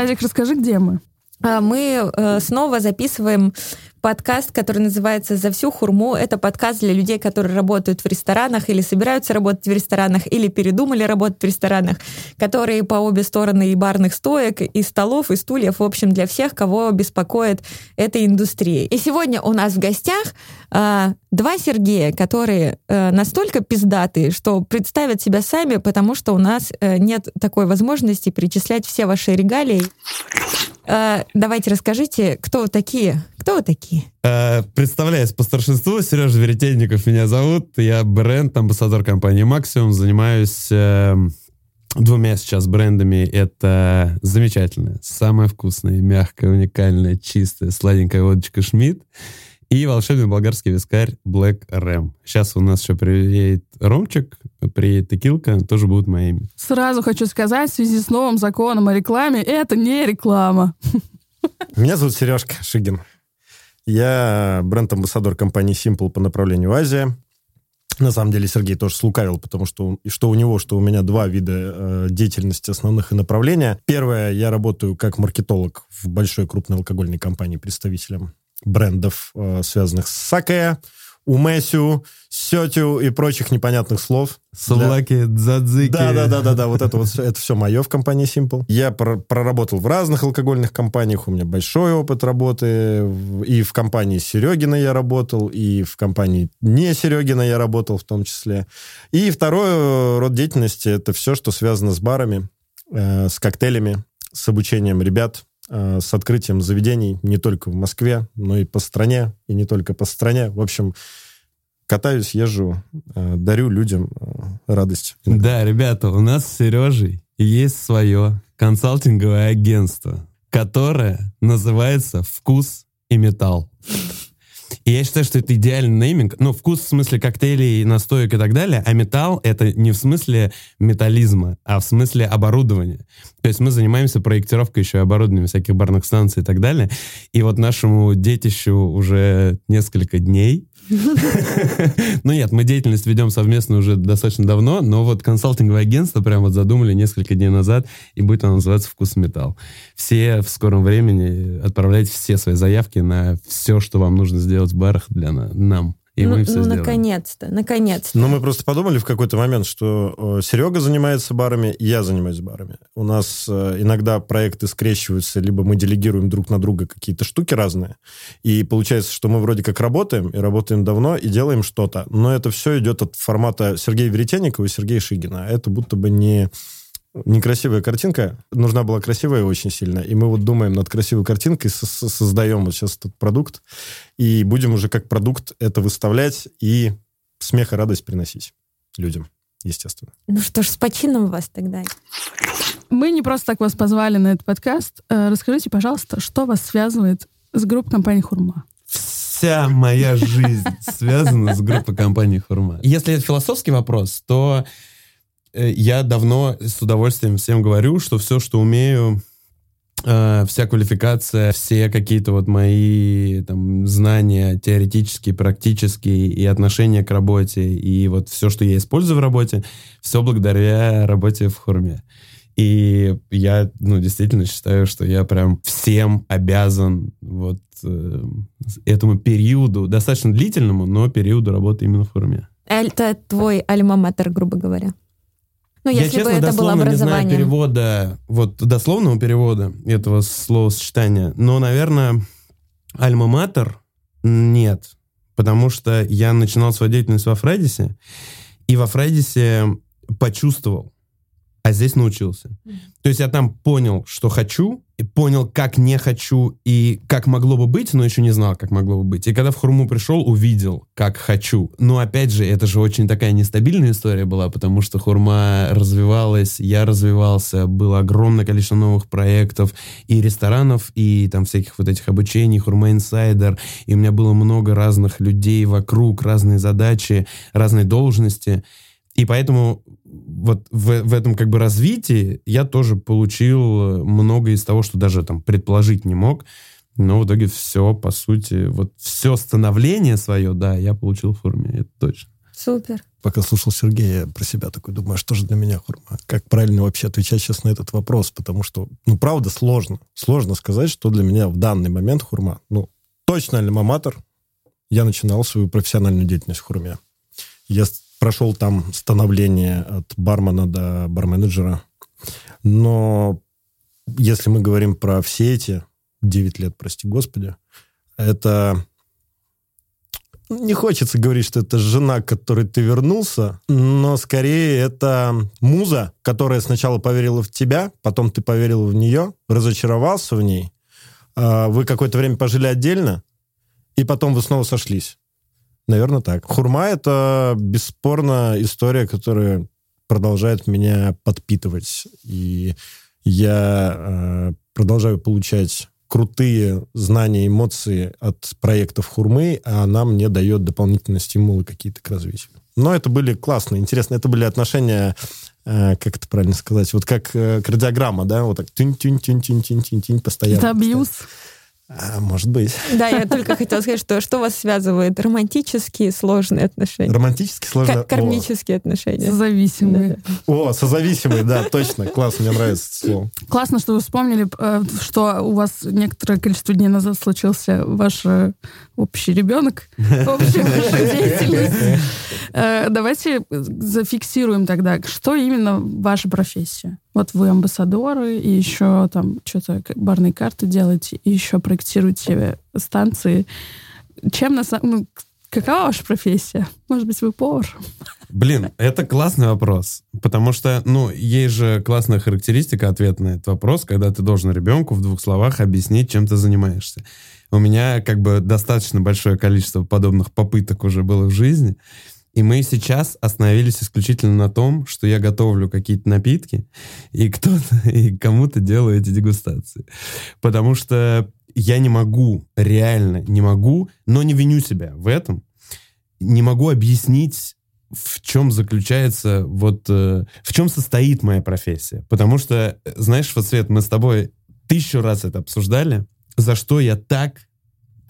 Назик, расскажи, где мы? А, мы э, снова записываем подкаст, который называется «За всю хурму». Это подкаст для людей, которые работают в ресторанах или собираются работать в ресторанах, или передумали работать в ресторанах, которые по обе стороны и барных стоек, и столов, и стульев, в общем, для всех, кого беспокоит эта индустрия. И сегодня у нас в гостях э, два Сергея, которые э, настолько пиздатые, что представят себя сами, потому что у нас э, нет такой возможности перечислять все ваши регалии. Э, давайте расскажите, кто вы такие? Кто вы такие? Э, представляюсь по старшинству, Сережа Веретенников меня зовут. Я бренд, амбассадор компании Максимум. Занимаюсь э, двумя сейчас брендами. Это замечательная, самая вкусная, мягкая, уникальная, чистая, сладенькая водочка Шмидт и волшебный болгарский вискарь Black Ram. Сейчас у нас еще приедет Ромчик, приедет Текилка, тоже будут моими. Сразу хочу сказать, в связи с новым законом о рекламе, это не реклама. Меня зовут Сережка Шигин. Я бренд-амбассадор компании Simple по направлению Азия. На самом деле Сергей тоже слукавил, потому что что у него, что у меня два вида э, деятельности основных и направления. Первое, я работаю как маркетолог в большой крупной алкогольной компании представителем брендов, э, связанных с саке, умесю, сетю и прочих непонятных слов. Сувлаки, Для... дзадзики. Да, да, да, да, да, вот это вот это все мое в компании Simple. Я пр- проработал в разных алкогольных компаниях, у меня большой опыт работы. И в компании Серегина я работал, и в компании не Серегина я работал в том числе. И второй род деятельности это все, что связано с барами, э, с коктейлями, с обучением ребят, с открытием заведений не только в Москве, но и по стране, и не только по стране. В общем, катаюсь, езжу, э, дарю людям э, радость. Да, ребята, у нас с Сережей есть свое консалтинговое агентство, которое называется «Вкус и металл». И я считаю, что это идеальный нейминг. Ну, вкус в смысле коктейлей, настоек и так далее, а металл — это не в смысле металлизма, а в смысле оборудования. То есть мы занимаемся проектировкой еще оборудования всяких барных станций и так далее. И вот нашему детищу уже несколько дней Ну нет, мы деятельность ведем совместно уже достаточно давно, но вот консалтинговое агентство прямо вот задумали несколько дней назад, и будет оно называться «Вкус металл». Все в скором времени отправляйте все свои заявки на все, что вам нужно сделать в барах для нам. И ну, мы все ну, сделаем. наконец-то, наконец-то. Но мы просто подумали в какой-то момент, что э, Серега занимается барами, и я занимаюсь барами. У нас э, иногда проекты скрещиваются, либо мы делегируем друг на друга какие-то штуки разные, и получается, что мы вроде как работаем, и работаем давно, и делаем что-то, но это все идет от формата Сергея Веретенникова и Сергея Шигина. Это будто бы не некрасивая картинка, нужна была красивая очень сильно, и мы вот думаем над красивой картинкой, создаем вот сейчас этот продукт, и будем уже как продукт это выставлять и смех и радость приносить людям, естественно. Ну что ж, с почином вас тогда. Мы не просто так вас позвали на этот подкаст. Э, расскажите, пожалуйста, что вас связывает с группой компании «Хурма»? Вся моя жизнь связана с группой компании «Хурма». Если это философский вопрос, то Э, я давно с удовольствием всем говорю, что все, что умею, э, вся квалификация, все какие-то вот мои там знания теоретические, практические и отношения к работе, и вот все, что я использую в работе, все благодаря работе в Хурме. И я, ну, действительно считаю, что я прям всем обязан вот э, этому периоду, достаточно длительному, но периоду работы именно в Хурме. Это твой альма-матер, грубо говоря. Ну, если я, честно, бы это было образование. не знаю перевода, вот дословного перевода этого словосочетания, но, наверное, альма-матер нет, потому что я начинал свою деятельность во Фрейдисе, и во Фрейдисе почувствовал, а здесь научился. То есть я там понял, что хочу, и понял, как не хочу и как могло бы быть, но еще не знал, как могло бы быть. И когда в Хурму пришел, увидел, как хочу. Но опять же, это же очень такая нестабильная история была, потому что Хурма развивалась, я развивался, было огромное количество новых проектов и ресторанов, и там всяких вот этих обучений, Хурма Инсайдер, и у меня было много разных людей вокруг, разные задачи, разные должности. И поэтому вот в, в этом как бы развитии я тоже получил много из того, что даже там предположить не мог. Но в итоге все, по сути, вот все становление свое, да, я получил в форме, это точно. Супер. Пока слушал Сергея, про себя такой думаю, а что же для меня хурма? Как правильно вообще отвечать сейчас на этот вопрос? Потому что, ну, правда, сложно. Сложно сказать, что для меня в данный момент хурма. Ну, точно альма-матер. Я начинал свою профессиональную деятельность в хурме. Я прошел там становление от бармена до барменеджера. Но если мы говорим про все эти 9 лет, прости господи, это не хочется говорить, что это жена, к которой ты вернулся, но скорее это муза, которая сначала поверила в тебя, потом ты поверил в нее, разочаровался в ней, а, вы какое-то время пожили отдельно, и потом вы снова сошлись. Наверное, так. Хурма — это бесспорно история, которая продолжает меня подпитывать. И я э, продолжаю получать крутые знания, эмоции от проектов Хурмы, а она мне дает дополнительные стимулы какие-то к развитию. Но это были классные, интересные, это были отношения, э, как это правильно сказать, вот как э, кардиограмма, да, вот так тюнь-тюнь-тюнь-тюнь-тюнь-тюнь постоянно. Это абьюз. А, может быть. Да, я только хотела сказать, что что вас связывает? Романтические сложные отношения. Романтически сложные... Кармические отношения. Зависимые. О, созависимые, да, точно. Класс, мне нравится это слово. Классно, что вы вспомнили, э, что у вас некоторое количество дней назад случился ваш э, общий ребенок, общая ваша деятельность. Э, давайте зафиксируем тогда, что именно ваша профессия. Вот вы амбассадоры, и еще там что-то барные карты делаете, и еще проектируете станции. Чем на самом... Ну, какова ваша профессия? Может быть, вы повар? Блин, это классный вопрос. Потому что, ну, есть же классная характеристика, ответ на этот вопрос, когда ты должен ребенку в двух словах объяснить, чем ты занимаешься. У меня как бы достаточно большое количество подобных попыток уже было в жизни. И мы сейчас остановились исключительно на том, что я готовлю какие-то напитки, и кто-то, и кому-то делаю эти дегустации. Потому что я не могу, реально не могу, но не виню себя в этом, не могу объяснить, в чем заключается, вот, э, в чем состоит моя профессия. Потому что, знаешь, вот, Свет, мы с тобой тысячу раз это обсуждали, за что я так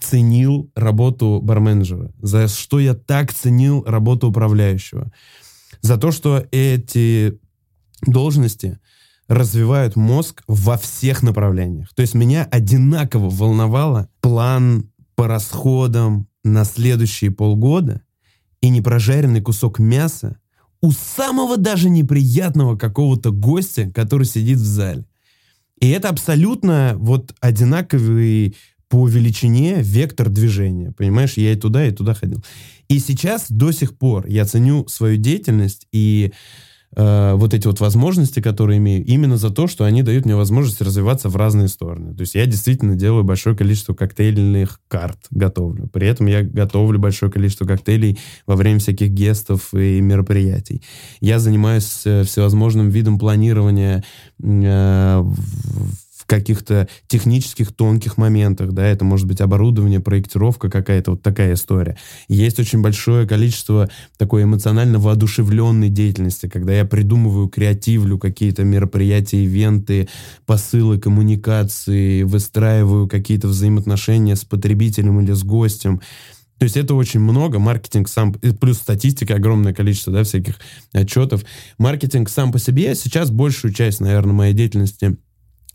ценил работу барменджера, за что я так ценил работу управляющего. За то, что эти должности развивают мозг во всех направлениях. То есть меня одинаково волновало план по расходам на следующие полгода и непрожаренный кусок мяса у самого даже неприятного какого-то гостя, который сидит в зале. И это абсолютно вот одинаковый по величине вектор движения. Понимаешь, я и туда, и туда ходил. И сейчас до сих пор я ценю свою деятельность и э, вот эти вот возможности, которые имею, именно за то, что они дают мне возможность развиваться в разные стороны. То есть я действительно делаю большое количество коктейльных карт, готовлю. При этом я готовлю большое количество коктейлей во время всяких гестов и мероприятий. Я занимаюсь э, всевозможным видом планирования э, в каких-то технических тонких моментах, да, это может быть оборудование, проектировка какая-то, вот такая история. Есть очень большое количество такой эмоционально воодушевленной деятельности, когда я придумываю, креативлю какие-то мероприятия, ивенты, посылы, коммуникации, выстраиваю какие-то взаимоотношения с потребителем или с гостем. То есть это очень много. Маркетинг сам, плюс статистика, огромное количество да, всяких отчетов. Маркетинг сам по себе сейчас большую часть, наверное, моей деятельности –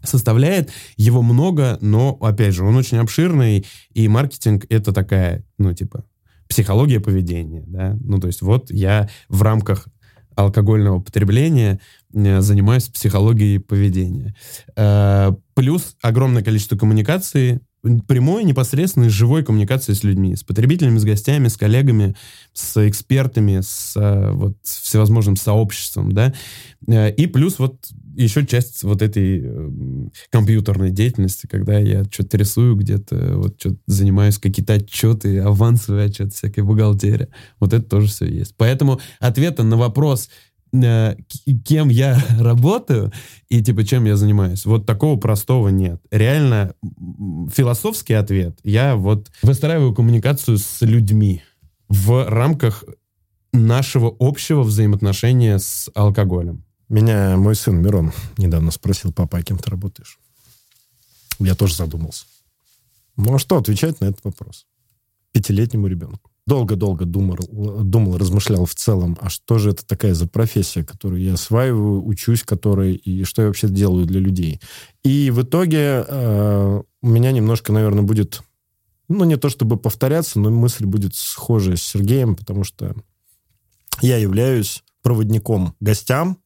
составляет. Его много, но, опять же, он очень обширный, и маркетинг — это такая, ну, типа, психология поведения, да. Ну, то есть вот я в рамках алкогольного потребления э, занимаюсь психологией поведения. Э, плюс огромное количество коммуникации, прямой, непосредственной, живой коммуникации с людьми, с потребителями, с гостями, с коллегами, с экспертами, с э, вот, всевозможным сообществом, да. И плюс вот еще часть вот этой э, компьютерной деятельности, когда я что-то рисую где-то, вот что-то занимаюсь, какие-то отчеты, авансовые отчеты, всякая бухгалтерия. Вот это тоже все есть. Поэтому ответа на вопрос, э, кем я работаю и типа чем я занимаюсь, вот такого простого нет. Реально философский ответ. Я вот выстраиваю коммуникацию с людьми в рамках нашего общего взаимоотношения с алкоголем. Меня мой сын Мирон недавно спросил, папа, а кем ты работаешь? Я тоже задумался. Ну а что отвечать на этот вопрос? Пятилетнему ребенку. Долго-долго думал, думал, размышлял в целом, а что же это такая за профессия, которую я осваиваю, учусь которой, и что я вообще делаю для людей. И в итоге э, у меня немножко, наверное, будет, ну, не то чтобы повторяться, но мысль будет схожая с Сергеем, потому что я являюсь проводником гостям,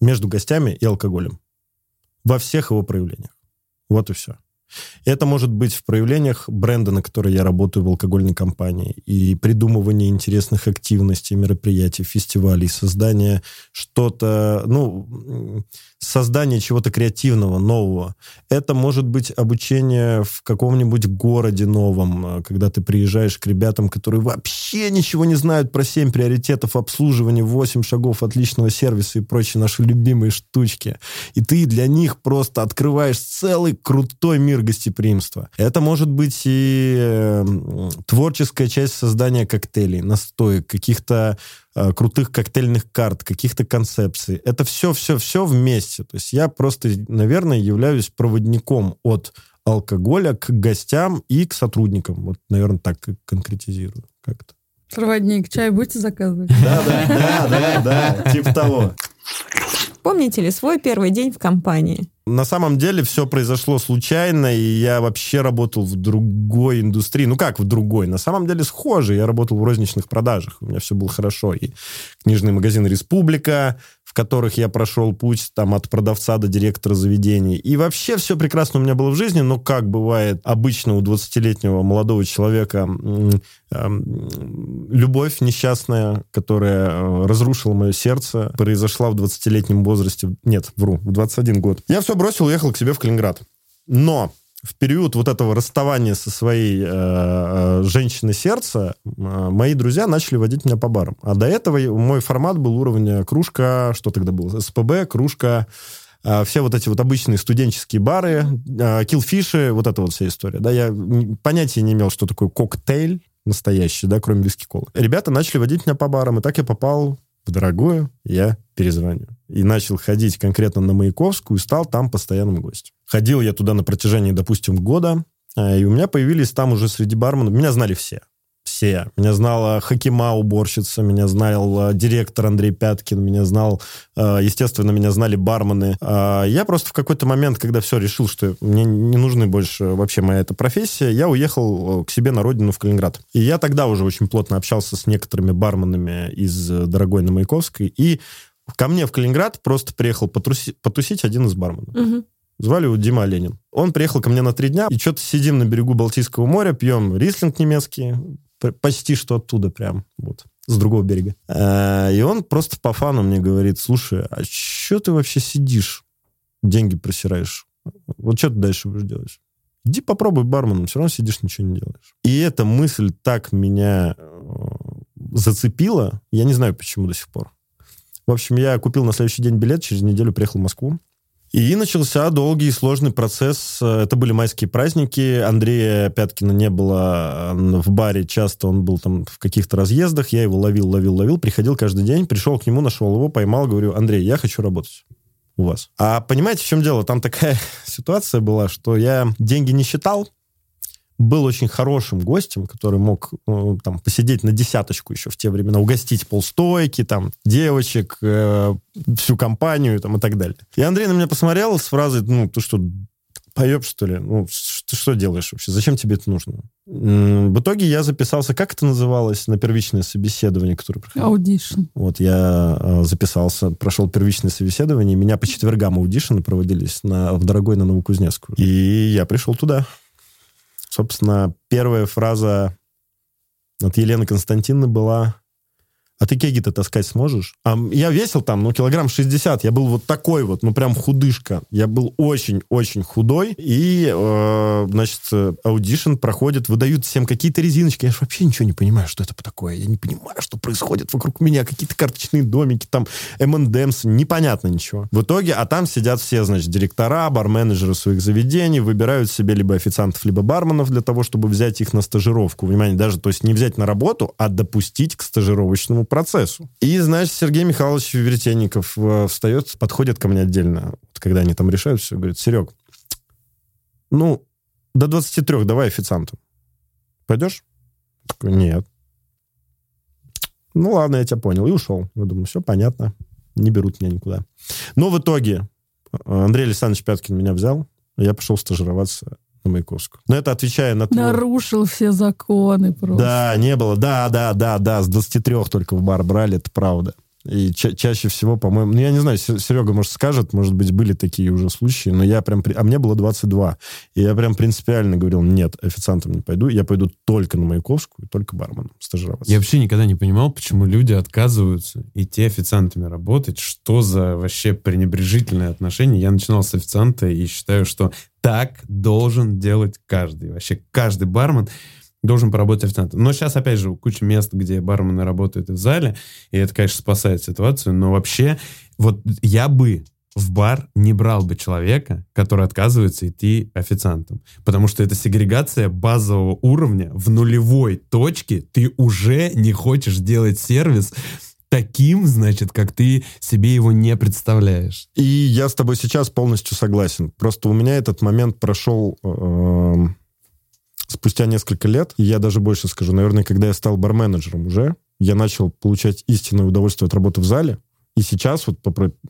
между гостями и алкоголем. Во всех его проявлениях. Вот и все. Это может быть в проявлениях бренда, на которой я работаю в алкогольной компании, и придумывание интересных активностей, мероприятий, фестивалей, создание что-то, ну, создание чего-то креативного, нового. Это может быть обучение в каком-нибудь городе новом, когда ты приезжаешь к ребятам, которые вообще ничего не знают про семь приоритетов обслуживания, восемь шагов отличного сервиса и прочие наши любимые штучки. И ты для них просто открываешь целый крутой мир гостеприимства. Это может быть и э, творческая часть создания коктейлей, настоек, каких-то э, крутых коктейльных карт, каких-то концепций. Это все-все-все вместе. То есть я просто, наверное, являюсь проводником от алкоголя к гостям и к сотрудникам. Вот, наверное, так конкретизирую как-то. Проводник, чай будете заказывать? Да, да, да, да, да, типа того. Помните ли свой первый день в компании? На самом деле все произошло случайно, и я вообще работал в другой индустрии. Ну как в другой? На самом деле схоже. Я работал в розничных продажах. У меня все было хорошо. И книжный магазин «Республика», которых я прошел путь там от продавца до директора заведений. И вообще все прекрасно у меня было в жизни, но как бывает обычно у 20-летнего молодого человека, любовь несчастная, которая э, разрушила мое сердце, произошла в 20-летнем возрасте. Нет, вру, в 21 год. Я все бросил, уехал к себе в Калининград. Но в период вот этого расставания со своей э, э, женщиной сердца э, мои друзья начали водить меня по барам. А до этого мой формат был уровня кружка, что тогда было, СПБ, кружка, э, все вот эти вот обычные студенческие бары, э, килфиши, вот эта вот вся история. Да, я понятия не имел, что такое коктейль настоящий, да, кроме виски-колы. Ребята начали водить меня по барам, и так я попал в дорогую, я перезвоню. И начал ходить конкретно на Маяковскую и стал там постоянным гостем. Ходил я туда на протяжении, допустим, года, а, и у меня появились там уже среди барменов, меня знали все все. Меня знала Хакима, уборщица, меня знал э, директор Андрей Пяткин, меня знал, э, естественно, меня знали бармены. А, я просто в какой-то момент, когда все решил, что мне не нужны больше вообще моя эта профессия, я уехал э, к себе на родину в Калининград. И я тогда уже очень плотно общался с некоторыми барменами из дорогой на Маяковской, и ко мне в Калининград просто приехал потусить, потусить один из барменов. Угу. Звали его Дима Ленин. Он приехал ко мне на три дня, и что-то сидим на берегу Балтийского моря, пьем рислинг немецкий, почти что оттуда прям, вот, с другого берега. Э, и он просто по фану мне говорит, слушай, а что ты вообще сидишь, деньги просираешь? Вот что ты дальше будешь делать? Иди попробуй барменом, все равно сидишь, ничего не делаешь. И эта мысль так меня э, зацепила, я не знаю почему до сих пор. В общем, я купил на следующий день билет, через неделю приехал в Москву. И начался долгий и сложный процесс. Это были майские праздники. Андрея Пяткина не было в баре часто. Он был там в каких-то разъездах. Я его ловил, ловил, ловил. Приходил каждый день. Пришел к нему, нашел его, поймал. Говорю, Андрей, я хочу работать у вас. А понимаете, в чем дело? Там такая ситуация была, что я деньги не считал, был очень хорошим гостем, который мог э, там посидеть на десяточку еще в те времена, угостить полстойки, там, девочек, э, всю компанию там, и так далее. И Андрей на меня посмотрел с фразой, ну, ты что, поеб, что ли? Ну, ты что делаешь вообще? Зачем тебе это нужно? В итоге я записался, как это называлось, на первичное собеседование, которое проходило? Audition. Вот, я э, записался, прошел первичное собеседование, меня по четвергам audition ы проводились на, в дорогой на Новокузнецкую. И я пришел туда. Собственно, первая фраза от Елены Константиновны была а ты кеги-то таскать сможешь? А я весил там, ну, килограмм 60. Я был вот такой вот, ну, прям худышка. Я был очень-очень худой. И, э, значит, audition проходит, выдают всем какие-то резиночки. Я же вообще ничего не понимаю, что это такое. Я не понимаю, что происходит вокруг меня. Какие-то карточные домики, там, M&M's. Непонятно ничего. В итоге, а там сидят все, значит, директора, барменеджеры своих заведений, выбирают себе либо официантов, либо барменов для того, чтобы взять их на стажировку. Внимание, даже, то есть не взять на работу, а допустить к стажировочному процессу. И, знаешь, Сергей Михайлович Веретенников э, встает, подходит ко мне отдельно, когда они там решают все, говорит, Серег, ну, до 23 давай официантом. Пойдешь? Такой, нет. Ну ладно, я тебя понял. И ушел. Я думаю, все понятно. Не берут меня никуда. Но в итоге э, Андрей Александрович Пяткин меня взял. Я пошел стажироваться на Маяковскую. Но это отвечая на твой... Нарушил все законы просто. Да, не было. Да, да, да, да. С 23 только в бар брали, это правда. И ча- чаще всего, по-моему, ну, я не знаю, Серега, может, скажет, может быть, были такие уже случаи, но я прям... А мне было 22. И я прям принципиально говорил, нет, официантом не пойду, я пойду только на Маяковскую, только барменом стажироваться. Я вообще никогда не понимал, почему люди отказываются идти официантами работать. Что за вообще пренебрежительное отношение? Я начинал с официанта и считаю, что так должен делать каждый. Вообще каждый бармен должен поработать официантом. Но сейчас, опять же, куча мест, где бармены работают в зале, и это, конечно, спасает ситуацию, но вообще, вот я бы в бар не брал бы человека, который отказывается идти официантом. Потому что это сегрегация базового уровня в нулевой точке. Ты уже не хочешь делать сервис таким, значит, как ты себе его не представляешь. И я с тобой сейчас полностью согласен. Просто у меня этот момент прошел... Э- спустя несколько лет, и я даже больше скажу, наверное, когда я стал барменеджером уже, я начал получать истинное удовольствие от работы в зале, и сейчас, вот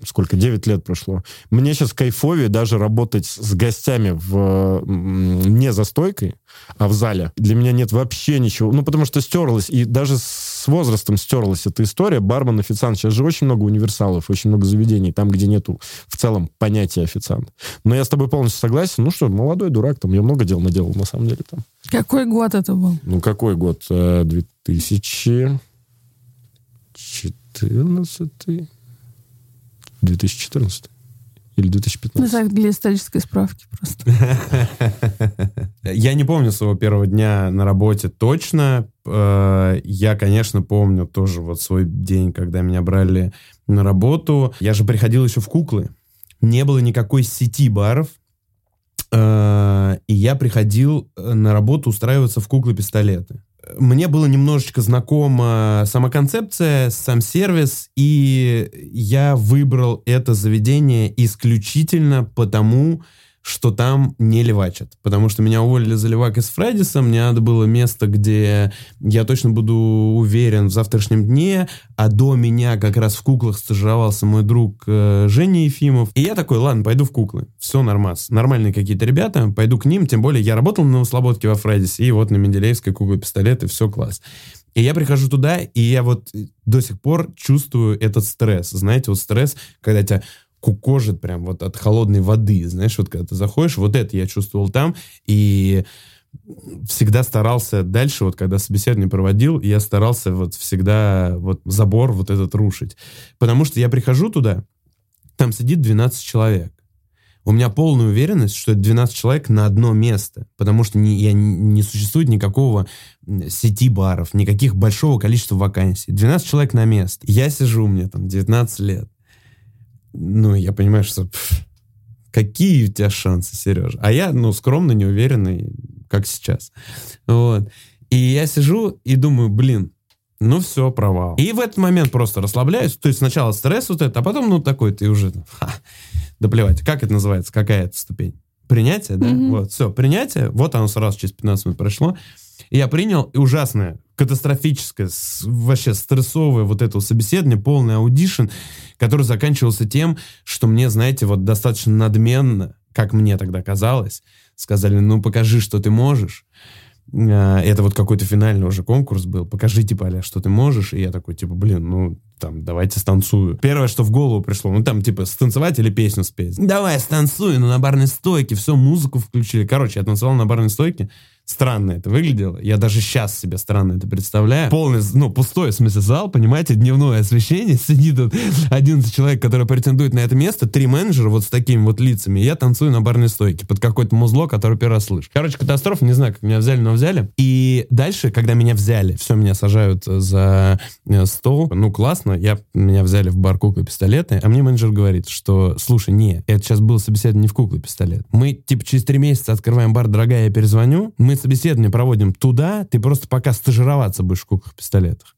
сколько, 9 лет прошло, мне сейчас кайфовее даже работать с гостями в, не за стойкой, а в зале. Для меня нет вообще ничего. Ну, потому что стерлась, и даже с возрастом стерлась эта история. Бармен, официант. Сейчас же очень много универсалов, очень много заведений, там, где нету в целом понятия официант. Но я с тобой полностью согласен. Ну что, молодой дурак, там, я много дел наделал, на самом деле. Там. Какой год это был? Ну, какой год? 2014 э, 2014 или 2015? Ну, так, для исторической справки просто. Я не помню своего первого дня на работе точно. Э, я, конечно, помню тоже вот свой день, когда меня брали на работу. Я же приходил еще в куклы. Не было никакой сети баров. Э, и я приходил на работу устраиваться в куклы-пистолеты мне было немножечко знакома сама концепция, сам сервис, и я выбрал это заведение исключительно потому, что там не левачат. Потому что меня уволили за левак из Фреддиса, мне надо было место, где я точно буду уверен в завтрашнем дне, а до меня как раз в куклах стажировался мой друг э, Женя Ефимов. И я такой, ладно, пойду в куклы. Все нормас. Нормальные какие-то ребята, пойду к ним, тем более я работал на Слободке во Фреддисе, и вот на Менделеевской куклы пистолеты, все класс. И я прихожу туда, и я вот до сих пор чувствую этот стресс. Знаете, вот стресс, когда тебя кукожит прям вот от холодной воды, знаешь, вот когда ты заходишь, вот это я чувствовал там, и всегда старался дальше, вот когда собеседование проводил, я старался вот всегда вот забор вот этот рушить. Потому что я прихожу туда, там сидит 12 человек. У меня полная уверенность, что это 12 человек на одно место, потому что не, я, не существует никакого сети баров, никаких большого количества вакансий. 12 человек на место. Я сижу, мне там 19 лет ну, я понимаю, что пф, какие у тебя шансы, Сережа? А я, ну, скромно, неуверенный, как сейчас. Вот. И я сижу и думаю, блин, ну все, провал. И в этот момент просто расслабляюсь. То есть сначала стресс вот это, а потом, ну, такой ты уже, ха, да плевать. Как это называется? Какая это ступень? Принятие, да? Mm-hmm. Вот, все, принятие. Вот оно сразу через 15 минут прошло. И я принял, и ужасное, катастрофическое, вообще стрессовое вот это собеседование, полный audition, который заканчивался тем, что мне, знаете, вот достаточно надменно, как мне тогда казалось, сказали, ну покажи, что ты можешь. А, это вот какой-то финальный уже конкурс был. Покажи, типа, а-ля, что ты можешь. И я такой, типа, блин, ну, там, давайте станцую. Первое, что в голову пришло, ну, там, типа, станцевать или песню спеть. Давай, станцуй, ну, на барной стойке, все, музыку включили. Короче, я танцевал на барной стойке странно это выглядело. Я даже сейчас себе странно это представляю. Полный, ну, пустой, в смысле, зал, понимаете, дневное освещение. Сидит тут 11 человек, которые претендуют на это место, три менеджера вот с такими вот лицами. я танцую на барной стойке под какое-то музло, которое первый раз слышу. Короче, катастрофа, не знаю, как меня взяли, но взяли. И дальше, когда меня взяли, все, меня сажают за э, стол. Ну, классно, я, меня взяли в бар куклы пистолеты, а мне менеджер говорит, что, слушай, не, это сейчас было собеседование не в куклы пистолет. Мы, типа, через три месяца открываем бар, дорогая, я перезвоню, мы собеседование проводим туда, ты просто пока стажироваться будешь в куклах-пистолетах.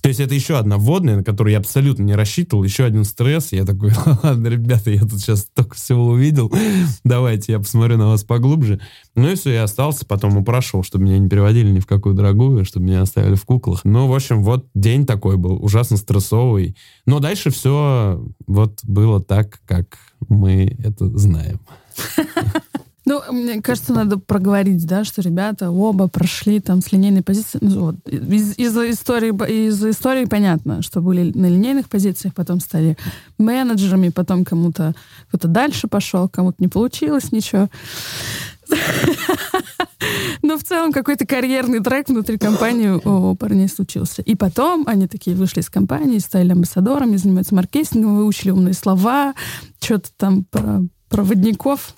То То есть это еще одна вводная, на которую я абсолютно не рассчитывал, еще один стресс. Я такой, ладно, ребята, я тут сейчас только всего увидел, давайте я посмотрю на вас поглубже. Ну и все, я остался, потом упрашивал, чтобы меня не переводили ни в какую дорогую, чтобы меня оставили в куклах. Ну, в общем, вот день такой был, ужасно стрессовый. Но дальше все вот было так, как мы это знаем. Ну, мне кажется, надо проговорить, да, что ребята оба прошли там с линейной позиции. Ну, вот, из, из истории, из истории понятно, что были на линейных позициях, потом стали менеджерами, потом кому-то кто-то дальше пошел, кому-то не получилось ничего. Но в целом какой-то карьерный трек внутри компании у парней случился. И потом они такие вышли из компании, стали амбассадорами, занимаются маркетингом, выучили умные слова, что-то там про проводников.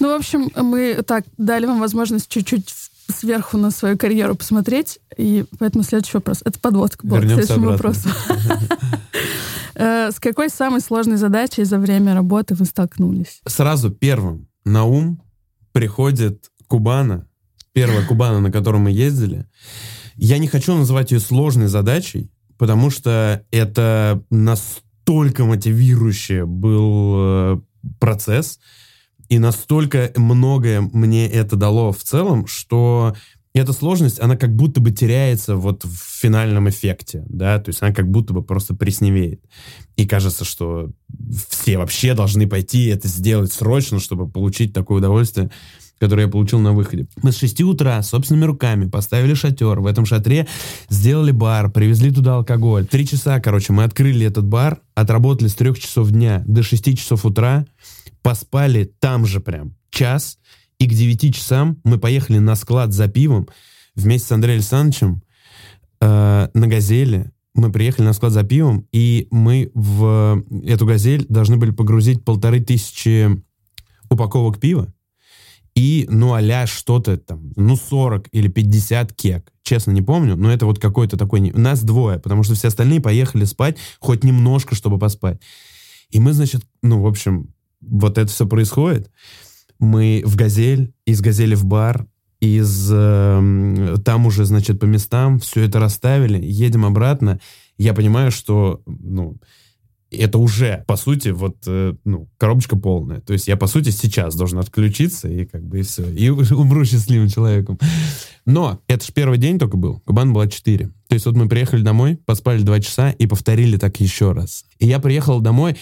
Ну, в общем, мы так дали вам возможность чуть-чуть сверху на свою карьеру посмотреть, и поэтому следующий вопрос. Это подводка была Вернемся к следующему обратно. вопросу. Э, С какой самой сложной задачей за время работы вы столкнулись? Сразу первым на ум приходит Кубана, первая Кубана, на котором мы ездили. Я не хочу называть ее сложной задачей, потому что это настолько мотивирующий был э, процесс, и настолько многое мне это дало в целом, что эта сложность, она как будто бы теряется вот в финальном эффекте, да, то есть она как будто бы просто пресневеет. И кажется, что все вообще должны пойти это сделать срочно, чтобы получить такое удовольствие, которое я получил на выходе. Мы с 6 утра собственными руками поставили шатер. В этом шатре сделали бар, привезли туда алкоголь. Три часа, короче, мы открыли этот бар, отработали с 3 часов дня до 6 часов утра, поспали там же прям час, и к 9 часам мы поехали на склад за пивом вместе с Андреем Александровичем э, на «Газели». Мы приехали на склад за пивом, и мы в эту «Газель» должны были погрузить полторы тысячи упаковок пива и, ну, а что-то там, ну, 40 или 50 кек. Честно, не помню, но это вот какой-то такой... не- Нас двое, потому что все остальные поехали спать хоть немножко, чтобы поспать. И мы, значит, ну, в общем, вот это все происходит. Мы в «Газель», из «Газели» в бар, из эм, там уже, значит, по местам все это расставили, едем обратно. Я понимаю, что, ну, это уже, по сути, вот, э, ну, коробочка полная. То есть я, по сути, сейчас должен отключиться, и как бы и все. И умру счастливым человеком. Но это же первый день только был. Кубан была 4. То есть вот мы приехали домой, поспали 2 часа и повторили так еще раз. И я приехал домой,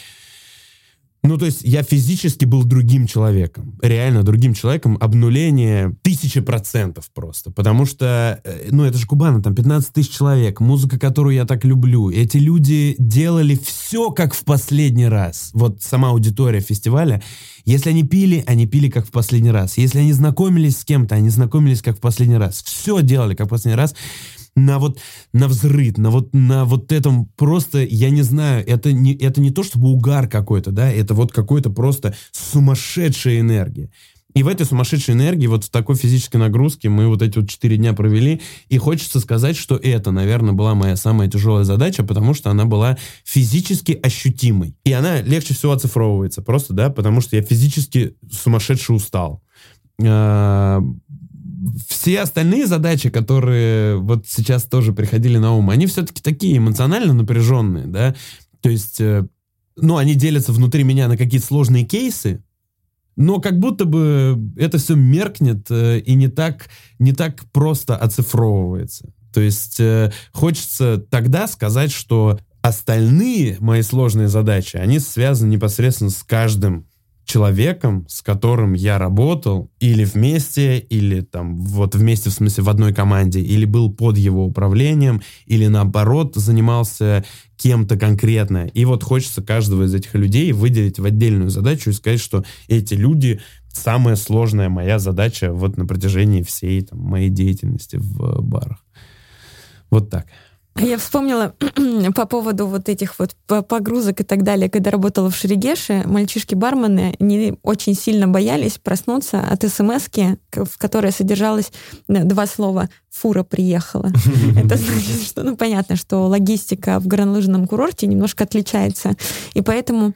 ну, то есть я физически был другим человеком. Реально другим человеком. Обнуление тысячи процентов просто. Потому что, э, ну, это же Кубана, там 15 тысяч человек. Музыка, которую я так люблю. Эти люди делали все как в последний раз. Вот сама аудитория фестиваля. Если они пили, они пили как в последний раз. Если они знакомились с кем-то, они знакомились как в последний раз. Все делали как в последний раз на вот на взрыв, на вот на вот этом просто, я не знаю, это не, это не то чтобы угар какой-то, да, это вот какой-то просто сумасшедшая энергия. И в этой сумасшедшей энергии, вот в такой физической нагрузке мы вот эти вот четыре дня провели, и хочется сказать, что это, наверное, была моя самая тяжелая задача, потому что она была физически ощутимой. И она легче всего оцифровывается, просто, да, потому что я физически сумасшедше устал. Все остальные задачи, которые вот сейчас тоже приходили на ум, они все-таки такие эмоционально напряженные, да, то есть, э, ну, они делятся внутри меня на какие-то сложные кейсы, но как будто бы это все меркнет э, и не так, не так просто оцифровывается. То есть э, хочется тогда сказать, что остальные мои сложные задачи, они связаны непосредственно с каждым человеком, с которым я работал, или вместе, или там вот вместе, в смысле, в одной команде, или был под его управлением, или наоборот занимался кем-то конкретно. И вот хочется каждого из этих людей выделить в отдельную задачу и сказать, что эти люди самая сложная моя задача вот на протяжении всей там, моей деятельности в барах. Вот так. Я вспомнила по поводу вот этих вот по- погрузок и так далее, когда работала в Шерегеше, мальчишки-бармены не очень сильно боялись проснуться от смс в которой содержалось э, два слова «фура приехала». Это значит, что, ну, понятно, что логистика в горнолыжном курорте немножко отличается. И поэтому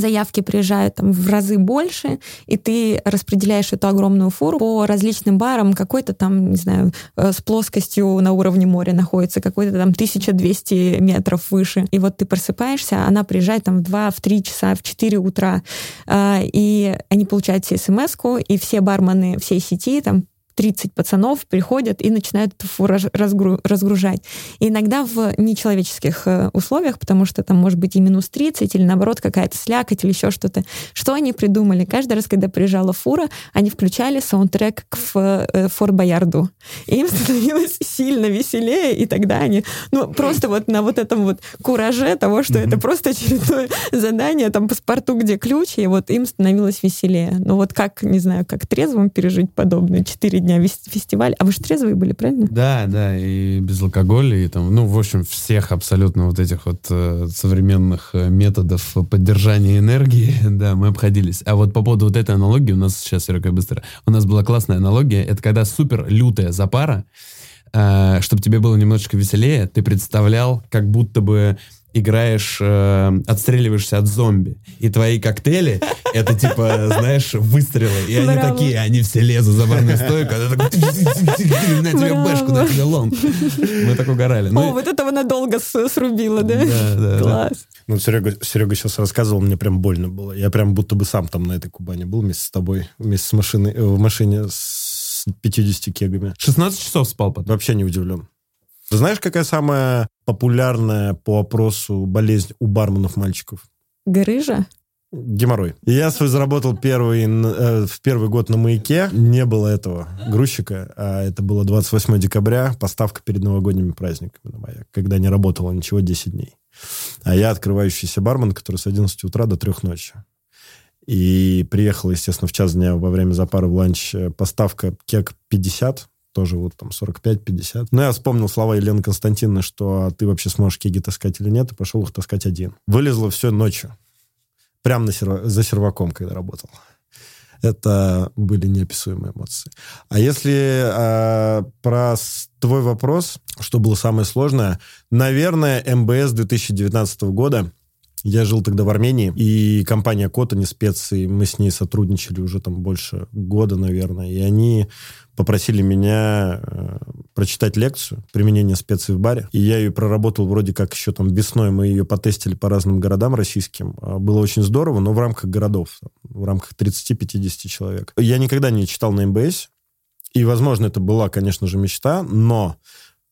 заявки приезжают там в разы больше, и ты распределяешь эту огромную фуру по различным барам. Какой-то там, не знаю, э, с плоскостью на уровне моря находится, какой-то там 1200 метров выше. И вот ты просыпаешься, она приезжает там в 2, в 3 часа, в 4 утра, а, и они получают все смс и все бармены всей сети там 30 пацанов приходят и начинают эту фуру разгру разгружать. И иногда в нечеловеческих э, условиях, потому что там может быть и минус 30, или наоборот какая-то слякоть, или еще что-то. Что они придумали? Каждый раз, когда приезжала фура, они включали саундтрек к э, Форт Боярду. И им становилось сильно веселее, и тогда они, ну, просто вот на вот этом вот кураже того, что mm-hmm. это просто очередное задание, там, паспорту, где ключ, и вот им становилось веселее. Ну, вот как, не знаю, как трезвым пережить подобное? Четыре дня фестиваль. А вы же трезвые были, правильно? Да, да, и без алкоголя, и там, ну, в общем, всех абсолютно вот этих вот э, современных э, методов поддержания энергии, да, мы обходились. А вот по поводу вот этой аналогии, у нас сейчас, Серега, быстро, у нас была классная аналогия, это когда супер лютая запара, э, чтобы тебе было немножечко веселее, ты представлял, как будто бы играешь, э, отстреливаешься от зомби. И твои коктейли, это типа, знаешь, выстрелы. И они Браво. такие, они все лезут за барную стойку. А ты такой, на тебе бэшку, на тебе лонг. Мы так угорали. О, ну, вот этого надолго срубило, да? Да, да. Класс. Ну, Серега, Серега сейчас рассказывал, мне прям больно было. Я прям будто бы сам там на этой Кубани был вместе с тобой, вместе с машиной, э, в машине с 50 кегами. 16 часов спал потом. Вообще не удивлен. Ты знаешь, какая самая популярная по опросу болезнь у барменов мальчиков? Грыжа? Геморрой. я свой заработал первый, э, в первый год на маяке. Не было этого грузчика. А это было 28 декабря, поставка перед новогодними праздниками на маяк, когда не работало ничего 10 дней. А я открывающийся бармен, который с 11 утра до 3 ночи. И приехал, естественно, в час дня во время запара в ланч э, поставка кек 50, тоже вот там 45-50. Но я вспомнил слова Елены Константиновны, что «А ты вообще сможешь кеги таскать или нет, и пошел их таскать один. Вылезло все ночью. Прямо на серва... за серваком, когда работал. Это были неописуемые эмоции. А если э, про твой вопрос, что было самое сложное, наверное, МБС 2019 года я жил тогда в Армении, и компания Кота, не специи, мы с ней сотрудничали уже там больше года, наверное, и они попросили меня э, прочитать лекцию «Применение специй в баре». И я ее проработал вроде как еще там весной. Мы ее потестили по разным городам российским. А, было очень здорово, но в рамках городов, в рамках 30-50 человек. Я никогда не читал на МБС. И, возможно, это была, конечно же, мечта, но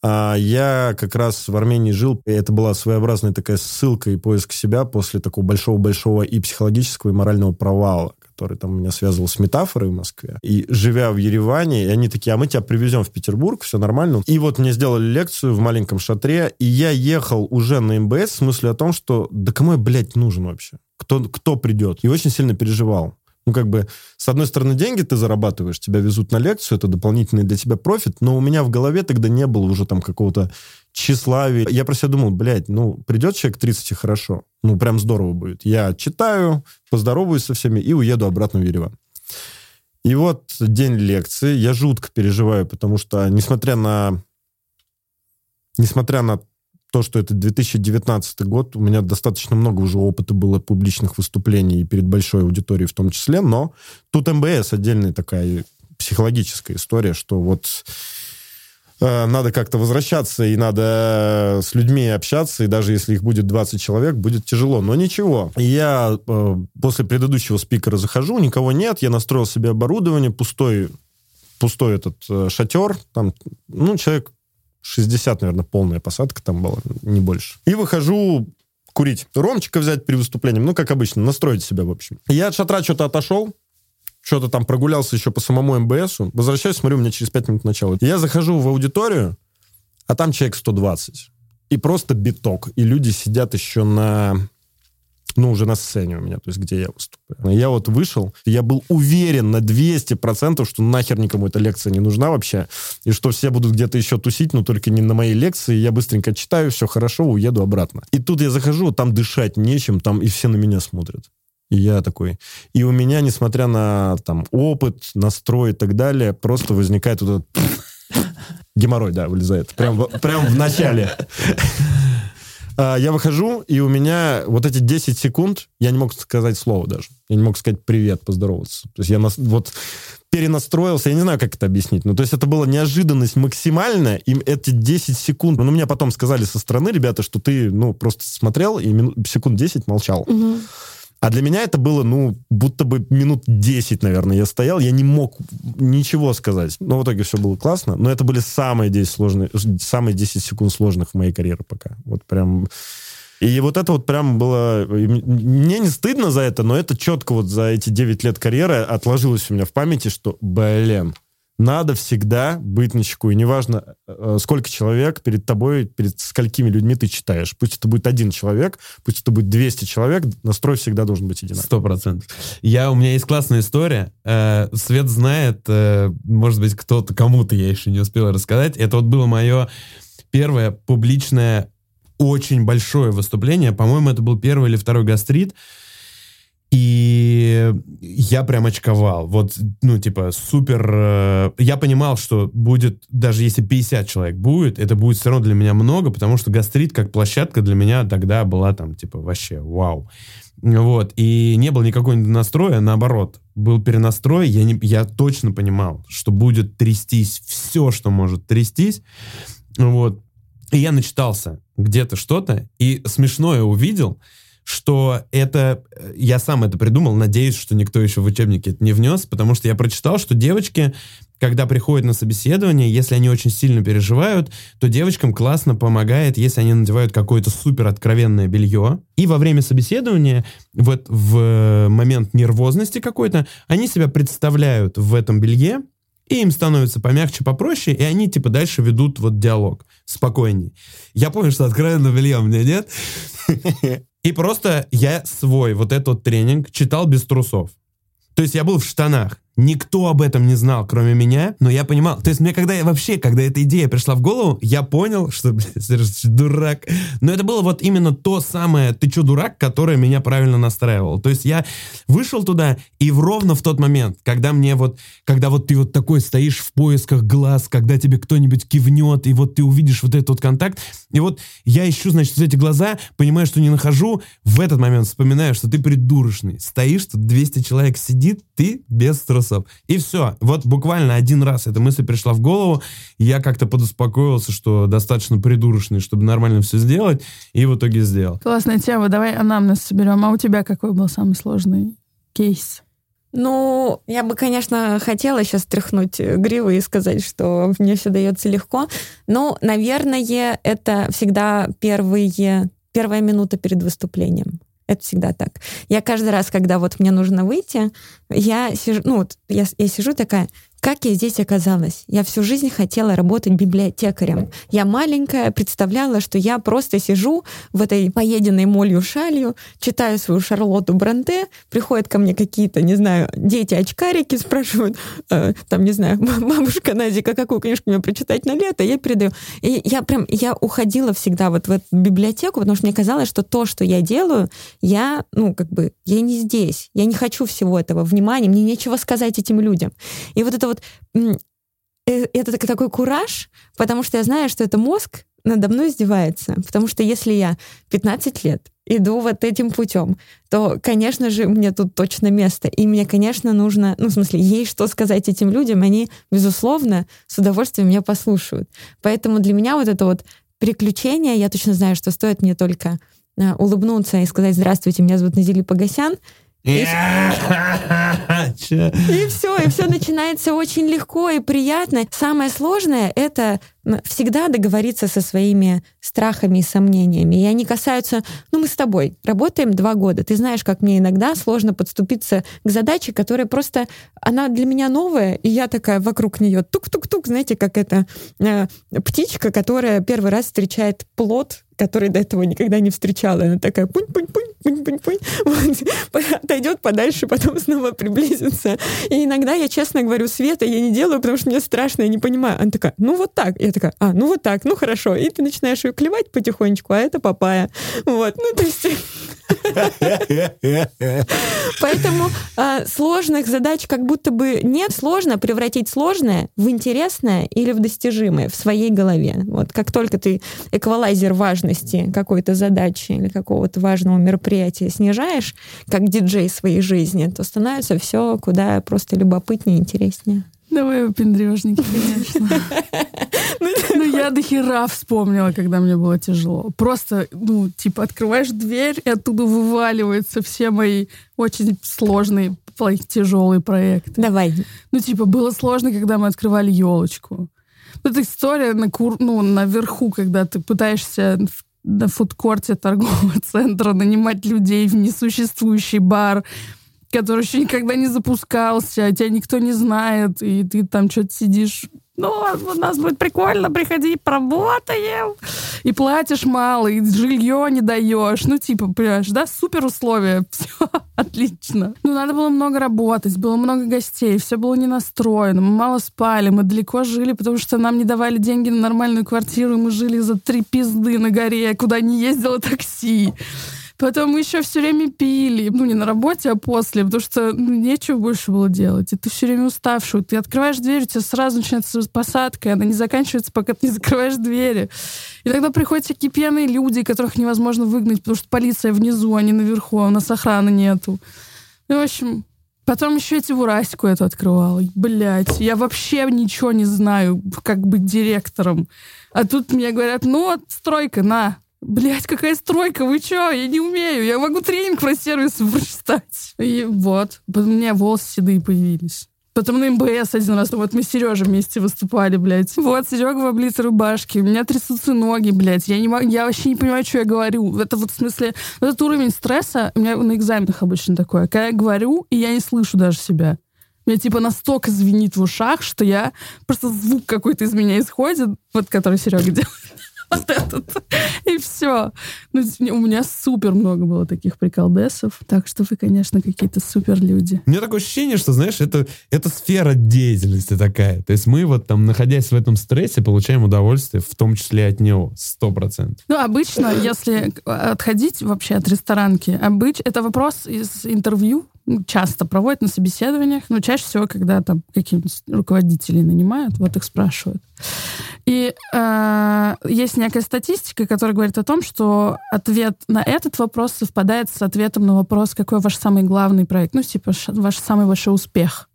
а, я как раз в Армении жил, и это была своеобразная такая ссылка и поиск себя после такого большого-большого и психологического, и морального провала который там меня связывал с метафорой в Москве. И живя в Ереване, и они такие, а мы тебя привезем в Петербург, все нормально. И вот мне сделали лекцию в маленьком шатре, и я ехал уже на МБС с мыслью о том, что да кому я, блядь, нужен вообще? Кто, кто придет? И очень сильно переживал. Ну, как бы, с одной стороны, деньги ты зарабатываешь, тебя везут на лекцию, это дополнительный для тебя профит, но у меня в голове тогда не было уже там какого-то тщеславия. Я про себя думал, блядь, ну, придет человек 30 и хорошо. Ну, прям здорово будет. Я читаю, поздороваюсь со всеми и уеду обратно в Ереван. И вот день лекции. Я жутко переживаю, потому что, несмотря на... Несмотря на то, что это 2019 год, у меня достаточно много уже опыта было публичных выступлений и перед большой аудиторией в том числе, но тут МБС отдельная такая психологическая история, что вот э, надо как-то возвращаться, и надо с людьми общаться, и даже если их будет 20 человек, будет тяжело. Но ничего. Я э, после предыдущего спикера захожу, никого нет, я настроил себе оборудование, пустой, пустой этот э, шатер, там, ну, человек 60, наверное, полная посадка там была, не больше. И выхожу курить. Ромчика взять при выступлении, ну, как обычно, настроить себя, в общем. Я от шатра что-то отошел, что-то там прогулялся еще по самому МБСу. Возвращаюсь, смотрю, у меня через 5 минут начало. Я захожу в аудиторию, а там человек 120. И просто биток. И люди сидят еще на ну, уже на сцене у меня, то есть где я выступаю. Я вот вышел, я был уверен на 200%, что нахер никому эта лекция не нужна вообще, и что все будут где-то еще тусить, но только не на моей лекции. Я быстренько читаю, все хорошо, уеду обратно. И тут я захожу, там дышать нечем, там и все на меня смотрят. И я такой. И у меня, несмотря на там опыт, настрой и так далее, просто возникает вот этот геморрой, да, вылезает. Прям, прям в начале. А, я выхожу, и у меня вот эти 10 секунд, я не мог сказать слово даже. Я не мог сказать привет, поздороваться. То есть я нас, вот перенастроился, я не знаю, как это объяснить. Ну, то есть это была неожиданность максимальная, им эти 10 секунд, ну, мне потом сказали со стороны, ребята, что ты, ну, просто смотрел и минут, секунд 10 молчал. Угу. А для меня это было, ну, будто бы минут 10, наверное, я стоял, я не мог ничего сказать. Но в итоге все было классно. Но это были самые 10 сложные, самые 10 секунд сложных в моей карьере пока. Вот прям... И вот это вот прям было... Мне не стыдно за это, но это четко вот за эти 9 лет карьеры отложилось у меня в памяти, что, блин, надо всегда быть на чеку. И неважно, э, сколько человек перед тобой, перед сколькими людьми ты читаешь. Пусть это будет один человек, пусть это будет 200 человек, настрой всегда должен быть одинаковый. Сто процентов. Я, у меня есть классная история. Э, Свет знает, э, может быть, кто-то, кому-то я еще не успел рассказать. Это вот было мое первое публичное очень большое выступление. По-моему, это был первый или второй гастрит. И я прям очковал. Вот, ну, типа, супер... Э, я понимал, что будет, даже если 50 человек будет, это будет все равно для меня много, потому что гастрит как площадка для меня тогда была там, типа, вообще вау. Вот. И не было никакого настроя, наоборот. Был перенастрой, я, не, я точно понимал, что будет трястись все, что может трястись. Вот. И я начитался где-то что-то, и смешное увидел — что это... Э, я сам это придумал, надеюсь, что никто еще в учебнике это не внес, потому что я прочитал, что девочки, когда приходят на собеседование, если они очень сильно переживают, то девочкам классно помогает, если они надевают какое-то супер откровенное белье. И во время собеседования, вот в момент нервозности какой-то, они себя представляют в этом белье, и им становится помягче, попроще, и они, типа, дальше ведут вот диалог спокойней. Я помню, что откровенно белья у меня нет. И просто я свой вот этот тренинг читал без трусов. То есть я был в штанах. Никто об этом не знал, кроме меня, но я понимал. То есть мне когда я вообще, когда эта идея пришла в голову, я понял, что, блядь, дурак. Но это было вот именно то самое «ты чё, дурак?», которое меня правильно настраивало. То есть я вышел туда, и ровно в тот момент, когда мне вот, когда вот ты вот такой стоишь в поисках глаз, когда тебе кто-нибудь кивнет, и вот ты увидишь вот этот вот контакт, и вот я ищу, значит, эти глаза, понимаю, что не нахожу, в этот момент вспоминаю, что ты придурочный. Стоишь, тут 200 человек сидит, ты без трусов трусов. И все. Вот буквально один раз эта мысль пришла в голову, я как-то подуспокоился, что достаточно придурочный, чтобы нормально все сделать, и в итоге сделал. Классная тема. Давай анамнез соберем. А у тебя какой был самый сложный кейс? Ну, я бы, конечно, хотела сейчас тряхнуть гривы и сказать, что мне все дается легко. Но, наверное, это всегда первые, первая минута перед выступлением. Это всегда так. Я каждый раз, когда вот мне нужно выйти, я сижу, ну, вот я, я сижу такая, как я здесь оказалась? Я всю жизнь хотела работать библиотекарем. Я маленькая представляла, что я просто сижу в этой поеденной молью шалью, читаю свою Шарлотту Бранте, приходят ко мне какие-то, не знаю, дети-очкарики, спрашивают, э, там, не знаю, бабушка Назика, какую книжку мне прочитать на лето, я передаю. И я прям, я уходила всегда вот в эту библиотеку, потому что мне казалось, что то, что я делаю, я, ну, как бы, я не здесь, я не хочу всего этого внимания, мне нечего сказать этим людям. И вот это вот э, это такой кураж, потому что я знаю, что это мозг надо мной издевается. Потому что если я 15 лет иду вот этим путем, то, конечно же, мне тут точно место. И мне, конечно, нужно, ну, в смысле, ей что сказать этим людям, они, безусловно, с удовольствием меня послушают. Поэтому для меня вот это вот приключение, я точно знаю, что стоит мне только э, улыбнуться и сказать «Здравствуйте, меня зовут Назили Погосян», и все, и все начинается очень легко и приятно. Самое сложное — это всегда договориться со своими страхами и сомнениями. И они касаются, ну, мы с тобой работаем два года. Ты знаешь, как мне иногда сложно подступиться к задаче, которая просто, она для меня новая, и я такая вокруг нее тук-тук-тук, знаете, как это э, птичка, которая первый раз встречает плод, который до этого никогда не встречала. Она такая пунь-пунь-пунь, пунь-пунь-пунь, вот, отойдет подальше, потом снова приблизится. И иногда я честно говорю, Света, я не делаю, потому что мне страшно, я не понимаю. Она такая, ну вот так. Я человек такая, а, ну вот так, ну хорошо. И ты начинаешь ее клевать потихонечку, а это папая. Вот, ну то есть... Поэтому э, сложных задач как будто бы нет. Сложно превратить сложное в интересное или в достижимое в своей голове. Вот как только ты эквалайзер важности какой-то задачи или какого-то важного мероприятия снижаешь, как диджей своей жизни, то становится все куда просто любопытнее и интереснее. Давай выпендрежники, конечно. Ну, я до хера вспомнила, когда мне было тяжело. Просто, ну, типа, открываешь дверь, и оттуда вываливаются все мои очень сложные, тяжелые проекты. Давай. Ну, типа, было сложно, когда мы открывали елочку. Это история на кур... ну, наверху, когда ты пытаешься на фудкорте торгового центра нанимать людей в несуществующий бар, который еще никогда не запускался, а тебя никто не знает, и ты там что-то сидишь ну, у нас будет прикольно, приходи, поработаем. И платишь мало, и жилье не даешь. Ну, типа, понимаешь, да, супер условия. Все отлично. Ну, надо было много работать, было много гостей, все было не настроено, мы мало спали, мы далеко жили, потому что нам не давали деньги на нормальную квартиру, и мы жили за три пизды на горе, куда не ездило такси. Потом мы еще все время пили. Ну, не на работе, а после, потому что ну, нечего больше было делать. И ты все время уставший. Ты открываешь дверь, у тебя сразу начинается посадка, и она не заканчивается, пока ты не закрываешь двери. И тогда приходят всякие пьяные люди, которых невозможно выгнать, потому что полиция внизу, а не наверху, а у нас охраны нету. Ну, в общем, Потом еще эти Урасику эту открывала. Блять, я вообще ничего не знаю, как быть директором. А тут мне говорят, ну вот, стройка, на, Блять, какая стройка, вы чё? Я не умею. Я могу тренинг про сервисы прочитать. И вот, у меня волосы седые появились. Потом на МБС один раз, вот мы с Сережей вместе выступали, блядь. Вот, Серега в облитой рубашке, у меня трясутся ноги, блядь. Я, не могу, я вообще не понимаю, что я говорю. Это вот в смысле, этот уровень стресса у меня на экзаменах обычно такое. Когда я говорю, и я не слышу даже себя. Меня типа настолько звенит в ушах, что я просто звук какой-то из меня исходит, вот который Серега делает вот этот. И все. Ну, у меня супер много было таких приколдесов. Так что вы, конечно, какие-то супер люди. У меня такое ощущение, что, знаешь, это, это сфера деятельности такая. То есть мы вот там, находясь в этом стрессе, получаем удовольствие, в том числе от него, сто процентов. Ну, обычно, если отходить вообще от ресторанки, обыч... это вопрос из интервью, часто проводят на собеседованиях, но чаще всего, когда там какие-нибудь руководители нанимают, вот их спрашивают. И э, есть некая статистика, которая говорит о том, что ответ на этот вопрос совпадает с ответом на вопрос, какой ваш самый главный проект, ну, типа, ваш самый большой успех.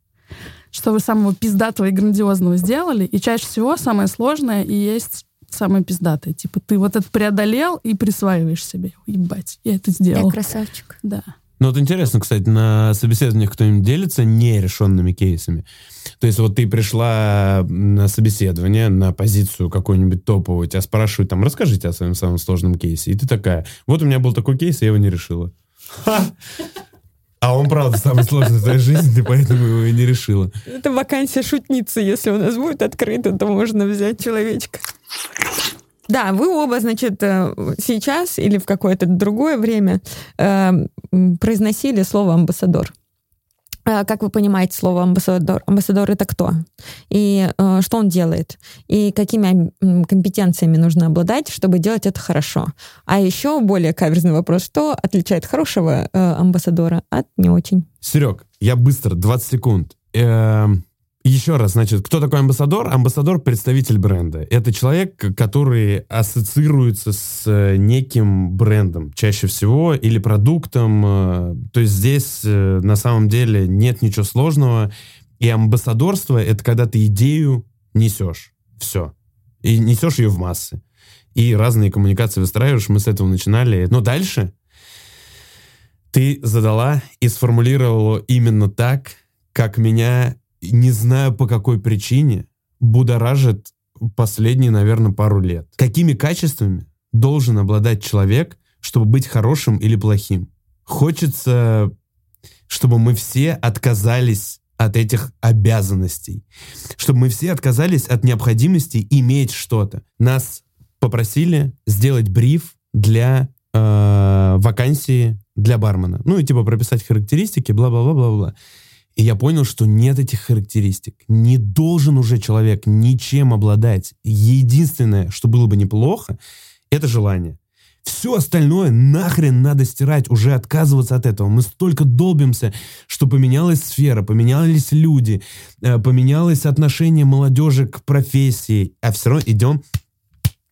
Что вы самого пиздатого и грандиозного сделали, и чаще всего самое сложное и есть самое пиздатое. Типа, ты вот это преодолел и присваиваешь себе. Ебать, я это сделал. Я красавчик. Да. Ну вот интересно, кстати, на собеседованиях кто-нибудь делится нерешенными кейсами. То есть вот ты пришла на собеседование, на позицию какую-нибудь топовую, тебя спрашивают там, расскажите о своем самом сложном кейсе. И ты такая, вот у меня был такой кейс, я его не решила. А он, правда, самый сложный в твоей жизни, поэтому его и не решила. Это вакансия шутницы. Если у нас будет открыто, то можно взять человечка. Да, вы оба, значит, э, сейчас или в какое-то другое время э, произносили слово амбассадор. Э, как вы понимаете слово амбассадор? Амбассадор это кто? И э, что он делает? И какими компетенциями нужно обладать, чтобы делать это хорошо? А еще более каверзный вопрос: что отличает хорошего э, амбассадора от не очень? Серег, я быстро, 20 секунд. Эм, еще раз, значит, кто такой амбассадор? Амбассадор — представитель бренда. Это человек, который ассоциируется с э, неким брендом чаще всего или продуктом. Э, то есть здесь э, на самом деле нет ничего сложного. И амбассадорство — это когда ты идею несешь. Все. И несешь ее в массы. И разные коммуникации выстраиваешь. Мы с этого начинали. Но дальше ты задала и сформулировала именно так, как меня не знаю по какой причине, будоражит последние, наверное, пару лет. Какими качествами должен обладать человек, чтобы быть хорошим или плохим? Хочется, чтобы мы все отказались от этих обязанностей, чтобы мы все отказались от необходимости иметь что-то. Нас попросили сделать бриф для э, вакансии для бармена. Ну и типа прописать характеристики, бла-бла-бла-бла-бла. И я понял, что нет этих характеристик. Не должен уже человек ничем обладать. Единственное, что было бы неплохо, это желание. Все остальное нахрен надо стирать, уже отказываться от этого. Мы столько долбимся, что поменялась сфера, поменялись люди, э, поменялось отношение молодежи к профессии, а все равно идем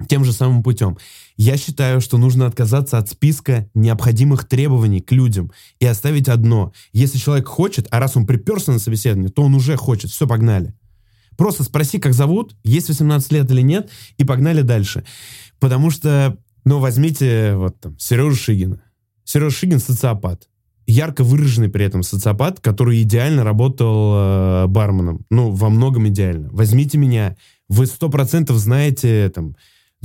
тем же самым путем. Я считаю, что нужно отказаться от списка необходимых требований к людям и оставить одно. Если человек хочет, а раз он приперся на собеседование, то он уже хочет. Все, погнали. Просто спроси, как зовут, есть 18 лет или нет, и погнали дальше. Потому что ну, возьмите вот там Сережу Шигина. Сережа Шигин социопат. Ярко выраженный при этом социопат, который идеально работал э, барменом. Ну, во многом идеально. Возьмите меня. Вы сто процентов знаете, там,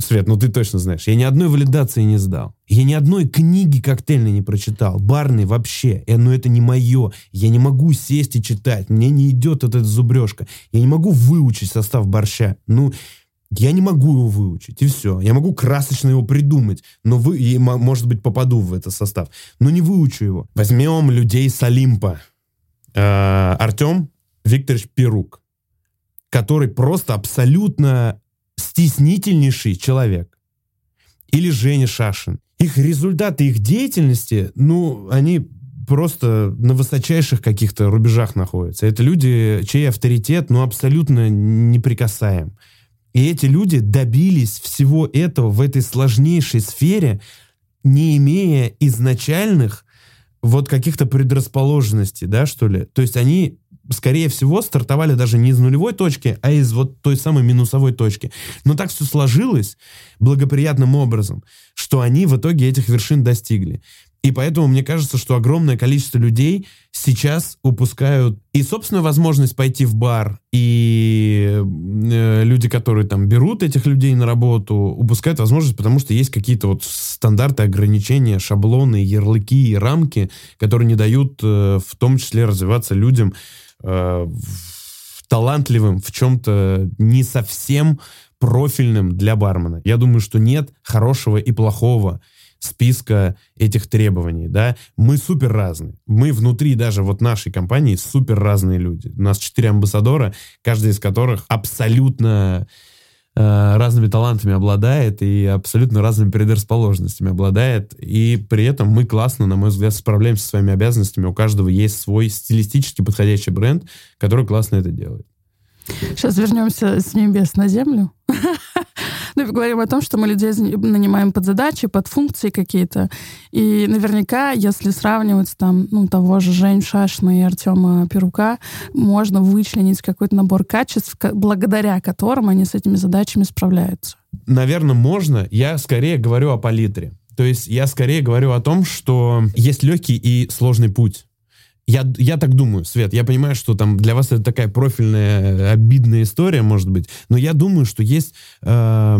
Свет, ну ты точно знаешь, я ни одной валидации не сдал. Я ни одной книги коктейльной не прочитал. Барный вообще. Э, ну это не мое. Я не могу сесть и читать. Мне не идет эта зубрежка. Я не могу выучить состав борща. Ну, я не могу его выучить, и все. Я могу красочно его придумать, но вы, и, может быть, попаду в этот состав, но не выучу его. Возьмем людей с Олимпа. Э, Артем Викторович Перук, который просто абсолютно стеснительнейший человек. Или Женя Шашин. Их результаты их деятельности, ну, они просто на высочайших каких-то рубежах находятся. Это люди, чей авторитет, ну, абсолютно неприкасаем. И эти люди добились всего этого в этой сложнейшей сфере, не имея изначальных вот каких-то предрасположенностей, да, что ли. То есть они, скорее всего, стартовали даже не из нулевой точки, а из вот той самой минусовой точки. Но так все сложилось благоприятным образом, что они в итоге этих вершин достигли. И поэтому мне кажется, что огромное количество людей сейчас упускают и собственную возможность пойти в бар, и э, люди, которые там берут этих людей на работу, упускают возможность, потому что есть какие-то вот стандарты, ограничения, шаблоны, ярлыки и рамки, которые не дают э, в том числе развиваться людям э, талантливым в чем-то не совсем профильным для бармена. Я думаю, что нет хорошего и плохого списка этих требований, да, мы супер разные. Мы внутри даже вот нашей компании супер разные люди. У нас четыре амбассадора, каждый из которых абсолютно разными талантами обладает и абсолютно разными предрасположенностями обладает. И при этом мы классно, на мой взгляд, справляемся со своими обязанностями. У каждого есть свой стилистически подходящий бренд, который классно это делает. Сейчас вернемся с небес на землю. Ну, говорим о том, что мы людей нанимаем под задачи, под функции какие-то. И наверняка, если сравнивать там, ну, того же Жень Шашина и Артема Перука, можно вычленить какой-то набор качеств, благодаря которым они с этими задачами справляются. Наверное, можно. Я скорее говорю о палитре. То есть я скорее говорю о том, что есть легкий и сложный путь. Я, я так думаю, Свет, я понимаю, что там для вас это такая профильная, обидная история, может быть, но я думаю, что есть э,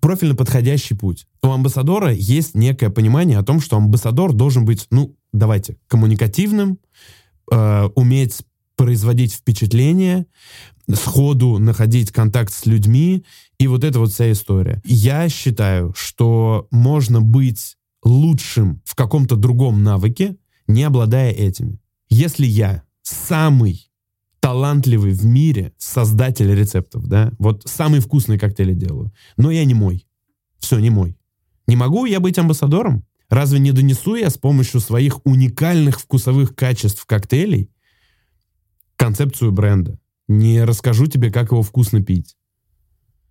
профильно подходящий путь. У амбассадора есть некое понимание о том, что амбассадор должен быть, ну, давайте, коммуникативным, э, уметь производить впечатление, сходу находить контакт с людьми, и вот эта вот вся история. Я считаю, что можно быть лучшим в каком-то другом навыке, не обладая этими. Если я самый талантливый в мире создатель рецептов, да, вот самый вкусный коктейли делаю, но я не мой. Все, не мой. Не могу я быть амбассадором? Разве не донесу я с помощью своих уникальных вкусовых качеств коктейлей концепцию бренда? Не расскажу тебе, как его вкусно пить?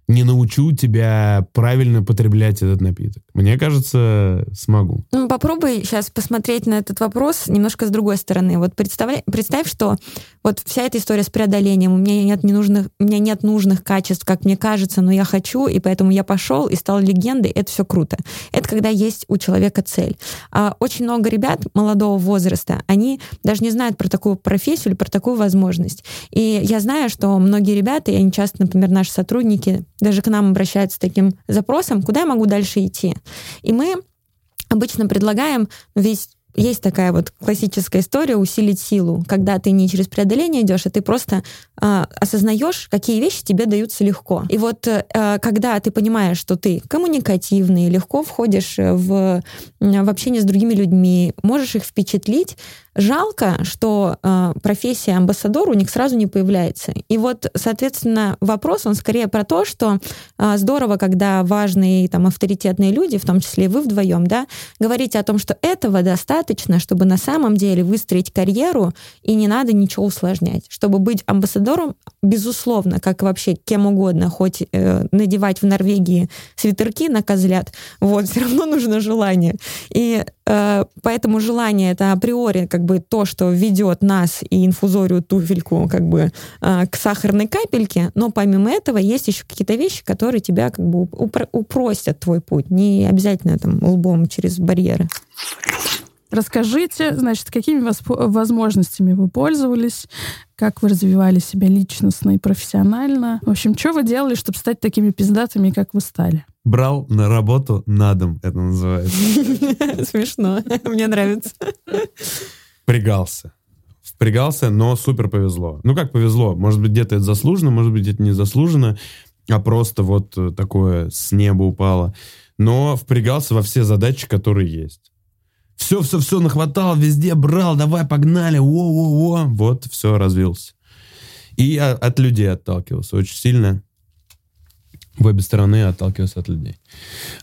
Не научу тебя правильно потреблять этот напиток. Мне кажется, смогу. Ну, попробуй сейчас посмотреть на этот вопрос немножко с другой стороны. Вот представь, представь, что вот вся эта история с преодолением, у меня нет ненужных, у меня нет нужных качеств, как мне кажется, но я хочу, и поэтому я пошел и стал легендой. Это все круто. Это когда есть у человека цель. А очень много ребят молодого возраста, они даже не знают про такую профессию или про такую возможность. И я знаю, что многие ребята, и они часто, например, наши сотрудники, даже к нам обращаются с таким запросом, куда я могу дальше идти. И мы обычно предлагаем, весь есть такая вот классическая история усилить силу, когда ты не через преодоление идешь, а ты просто э, осознаешь, какие вещи тебе даются легко. И вот э, когда ты понимаешь, что ты коммуникативный, легко входишь в, в общение с другими людьми, можешь их впечатлить, Жалко, что э, профессия амбассадора у них сразу не появляется. И вот, соответственно, вопрос, он скорее про то, что э, здорово, когда важные там авторитетные люди, в том числе и вы вдвоем, да, говорите о том, что этого достаточно, чтобы на самом деле выстроить карьеру, и не надо ничего усложнять. Чтобы быть амбассадором, безусловно, как вообще кем угодно, хоть э, надевать в Норвегии свитерки на козлят, вот, все равно нужно желание. И э, поэтому желание это априори как бы то, что ведет нас и инфузорию туфельку как бы э, к сахарной капельке, но помимо этого есть еще какие-то вещи, которые тебя как бы упростят твой путь, не обязательно там лбом через барьеры. Расскажите, значит, какими возможностями вы пользовались, как вы развивали себя личностно и профессионально. В общем, что вы делали, чтобы стать такими пиздатыми, как вы стали? Брал на работу на дом, это называется. Смешно, мне нравится. Впрягался. Впрягался, но супер повезло. Ну как повезло? Может быть, где-то это заслуженно, может быть, это не заслуженно, а просто вот такое с неба упало. Но впрягался во все задачи, которые есть. Все, все, все нахватал, везде брал, давай, погнали, во-во-во. Вот, все, развился. И от людей отталкивался очень сильно в обе стороны отталкиваться от людей.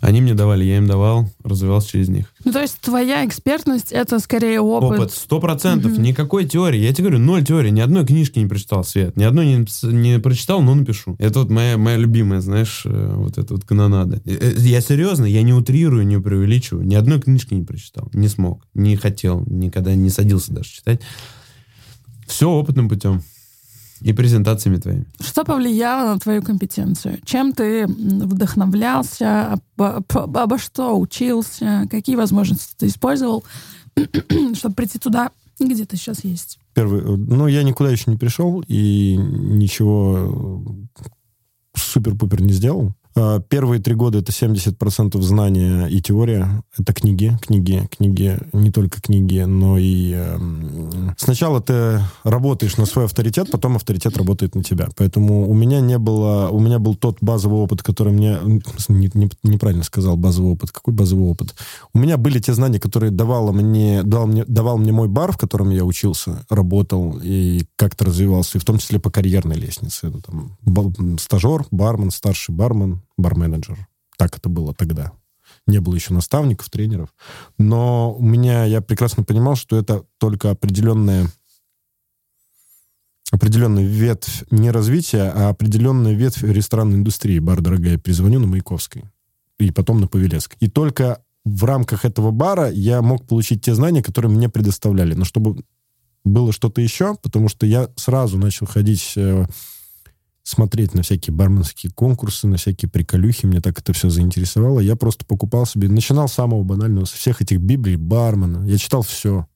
Они мне давали, я им давал, развивался через них. Ну, то есть твоя экспертность — это скорее опыт? Опыт, сто процентов. Угу. Никакой теории. Я тебе говорю, ноль теории. Ни одной книжки не прочитал, Свет. Ни одной не, не прочитал, но напишу. Это вот моя, моя любимая, знаешь, э, вот эта вот канонада. Э, э, я серьезно, я не утрирую, не преувеличиваю. Ни одной книжки не прочитал. Не смог, не хотел, никогда не садился даже читать. Все опытным путем и презентациями твоими. Что повлияло на твою компетенцию? Чем ты вдохновлялся? Обо, обо что учился? Какие возможности ты использовал, чтобы прийти туда, где ты сейчас есть? Первый, ну, я никуда еще не пришел и ничего супер-пупер не сделал. А, первые три года это 70% знания и теория. Это книги, книги, книги, не только книги, но и... Э, сначала ты работаешь на свой авторитет, потом авторитет работает на тебя. Поэтому у меня не было... У меня был тот базовый опыт, который мне... Не, не, неправильно сказал базовый опыт. Какой базовый опыт? У меня были те знания, которые давало мне, дал мне, давал мне мой бар, в котором я учился, работал и как-то развивался, и в том числе по карьерной лестнице. Это там стажер, бармен, старший бармен, барменеджер. Так это было тогда. Не было еще наставников, тренеров. Но у меня, я прекрасно понимал, что это только определенная определенная ветвь не развития, а определенная ветвь ресторанной индустрии. Бар «Дорогая», перезвоню на Маяковской. И потом на Павелецкой. И только в рамках этого бара я мог получить те знания, которые мне предоставляли. Но чтобы было что-то еще, потому что я сразу начал ходить э, смотреть на всякие барменские конкурсы, на всякие приколюхи. Мне так это все заинтересовало. Я просто покупал себе... Начинал с самого банального, со всех этих библий, бармена. Я читал все.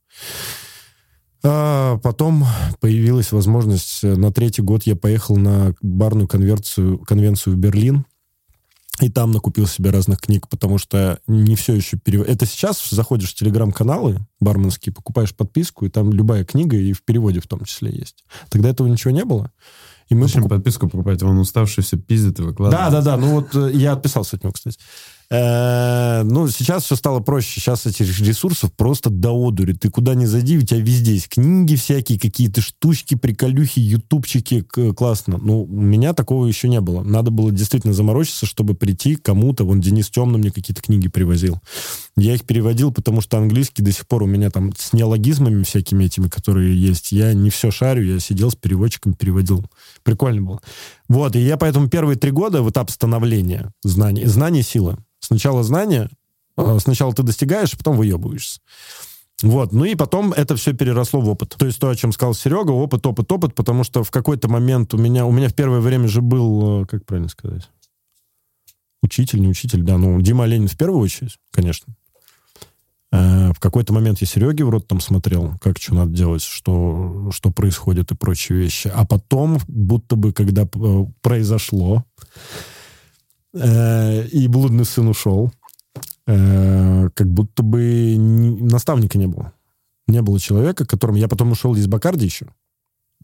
А потом появилась возможность... Э, на третий год я поехал на барную конверцию, конвенцию в Берлин. И там накупил себе разных книг, потому что не все еще перевод. Это сейчас заходишь в телеграм-каналы барменские, покупаешь подписку, и там любая книга, и в переводе в том числе есть. Тогда этого ничего не было. И мы Зачем покуп... подписку покупать? Он уставший все пиздит и выкладывает. Да, да, да. Ну вот э, я отписался от него, кстати. Э, ну, сейчас все стало проще. Сейчас этих ресурсов просто до одури. Ты куда ни зайди, у тебя везде есть книги всякие, какие-то штучки, приколюхи, ютубчики. Классно. Ну, у меня такого еще не было. Надо было действительно заморочиться, чтобы прийти кому-то. Вон Денис Темный мне какие-то книги привозил. Я их переводил, потому что английский до сих пор у меня там с неологизмами всякими этими, которые есть. Я не все шарю, я сидел с переводчиком, переводил. Прикольно было. Вот, и я поэтому первые три года в этап становления знаний, знание сила. Сначала знания, а, сначала ты достигаешь, а потом выебываешься. Вот, ну и потом это все переросло в опыт. То есть то, о чем сказал Серега, опыт, опыт, опыт, потому что в какой-то момент у меня, у меня в первое время же был, э, как правильно сказать, учитель, не учитель, да, ну, Дима Ленин в первую очередь, конечно. Э, в какой-то момент я Сереге в рот там смотрел, как что надо делать, что, что происходит и прочие вещи. А потом, будто бы, когда э, произошло, Э, и блудный сын ушел. э, как будто бы ни- наставника не было. Не было человека, к которому я потом ушел из Бакарди еще.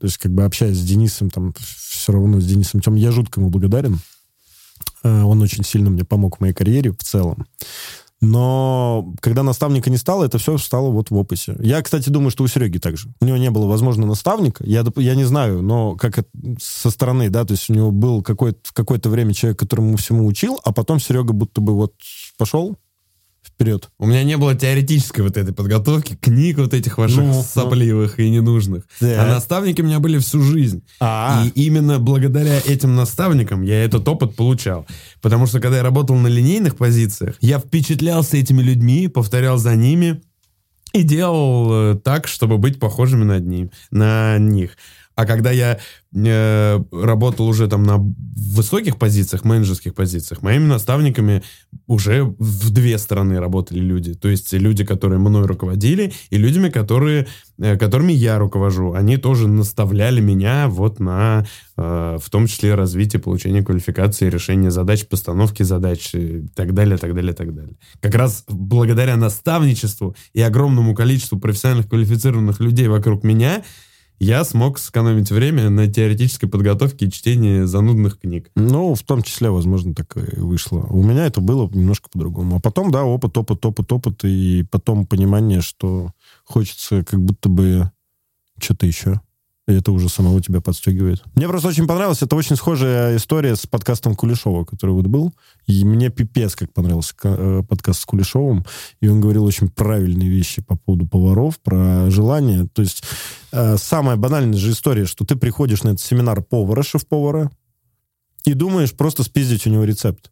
То есть, как бы общаясь с Денисом, там, все равно с Денисом Тем, я жутко ему благодарен. Э, Он очень сильно мне помог в моей карьере в целом. Но когда наставника не стало, это все стало вот в опыте. Я, кстати, думаю, что у Сереги также. У него не было, возможно, наставника. Я, я не знаю, но как это со стороны, да, то есть у него был какое-то, в какое-то время человек, которому всему учил, а потом Серега будто бы вот пошел вперед. У меня не было теоретической вот этой подготовки, книг вот этих ваших Ну, ну. сопливых и ненужных. Да. А наставники у меня были всю жизнь. А, И именно благодаря этим наставникам я этот опыт получал. Потому что когда я работал на линейных позициях, я впечатлялся этими людьми, повторял за ними и делал э, так, чтобы быть похожими на, ним, на них. А когда я э, работал уже там на высоких позициях, менеджерских позициях, моими наставниками уже в две стороны работали люди. То есть люди, которые мной руководили, и людьми, которые, э, которыми я руковожу. Они тоже наставляли меня вот на, э, в том числе, развитие, получение квалификации, решение задач, постановки задач и так далее, так далее, так далее. Как раз благодаря наставничеству и огромному количеству профессиональных квалифицированных людей вокруг меня, я смог сэкономить время на теоретической подготовке и чтении занудных книг. Ну, в том числе, возможно, так и вышло. У меня это было немножко по-другому. А потом, да, опыт, опыт, опыт, опыт, и потом понимание, что хочется как будто бы что-то еще. И это уже самого тебя подстегивает. Мне просто очень понравилось. Это очень схожая история с подкастом Кулешова, который вот был. И мне пипец как понравился э, подкаст с Кулешовым. И он говорил очень правильные вещи по поводу поваров, про желание. То есть э, самая банальная же история, что ты приходишь на этот семинар повара, шеф-повара, и думаешь просто спиздить у него рецепт.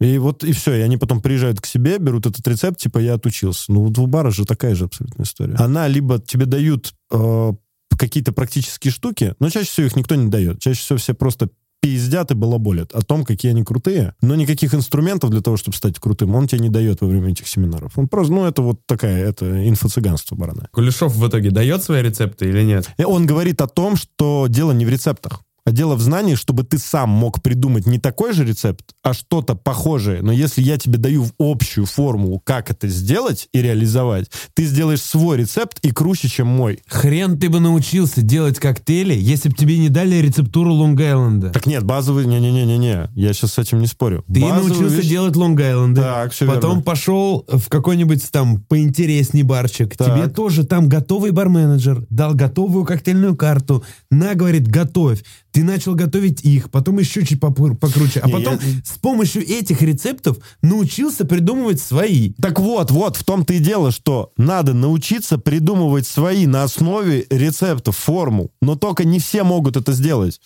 И вот, и все, и они потом приезжают к себе, берут этот рецепт, типа, я отучился. Ну, вот у бара же такая же абсолютно история. Она либо тебе дают э, какие-то практические штуки, но чаще всего их никто не дает. Чаще всего все просто пиздят и балаболят о том, какие они крутые, но никаких инструментов для того, чтобы стать крутым, он тебе не дает во время этих семинаров. Он просто, ну, это вот такая, это инфо-цыганство барана. Кулешов в итоге дает свои рецепты или нет? И он говорит о том, что дело не в рецептах, а дело в знании, чтобы ты сам мог придумать не такой же рецепт, а что-то похожее. Но если я тебе даю в общую формулу, как это сделать и реализовать, ты сделаешь свой рецепт и круче, чем мой. Хрен ты бы научился делать коктейли, если бы тебе не дали рецептуру Лонг-Айленда. Так нет, базовый... Не-не-не-не-не, я сейчас с этим не спорю. Ты Базовую научился вещь- делать Лонг-Айленды. Так, все Потом верно. пошел в какой-нибудь там поинтересней барчик. Так. Тебе тоже там готовый барменеджер дал готовую коктейльную карту. На, говорит, готовь. Ты начал готовить их, потом еще чуть покруче. А потом я- с помощью этих рецептов научился придумывать свои. Так вот, вот, в том-то и дело, что надо научиться придумывать свои на основе рецептов, формул. Но только не все могут это сделать.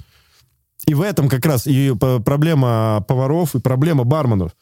И в этом как раз и проблема поваров, и проблема барменов.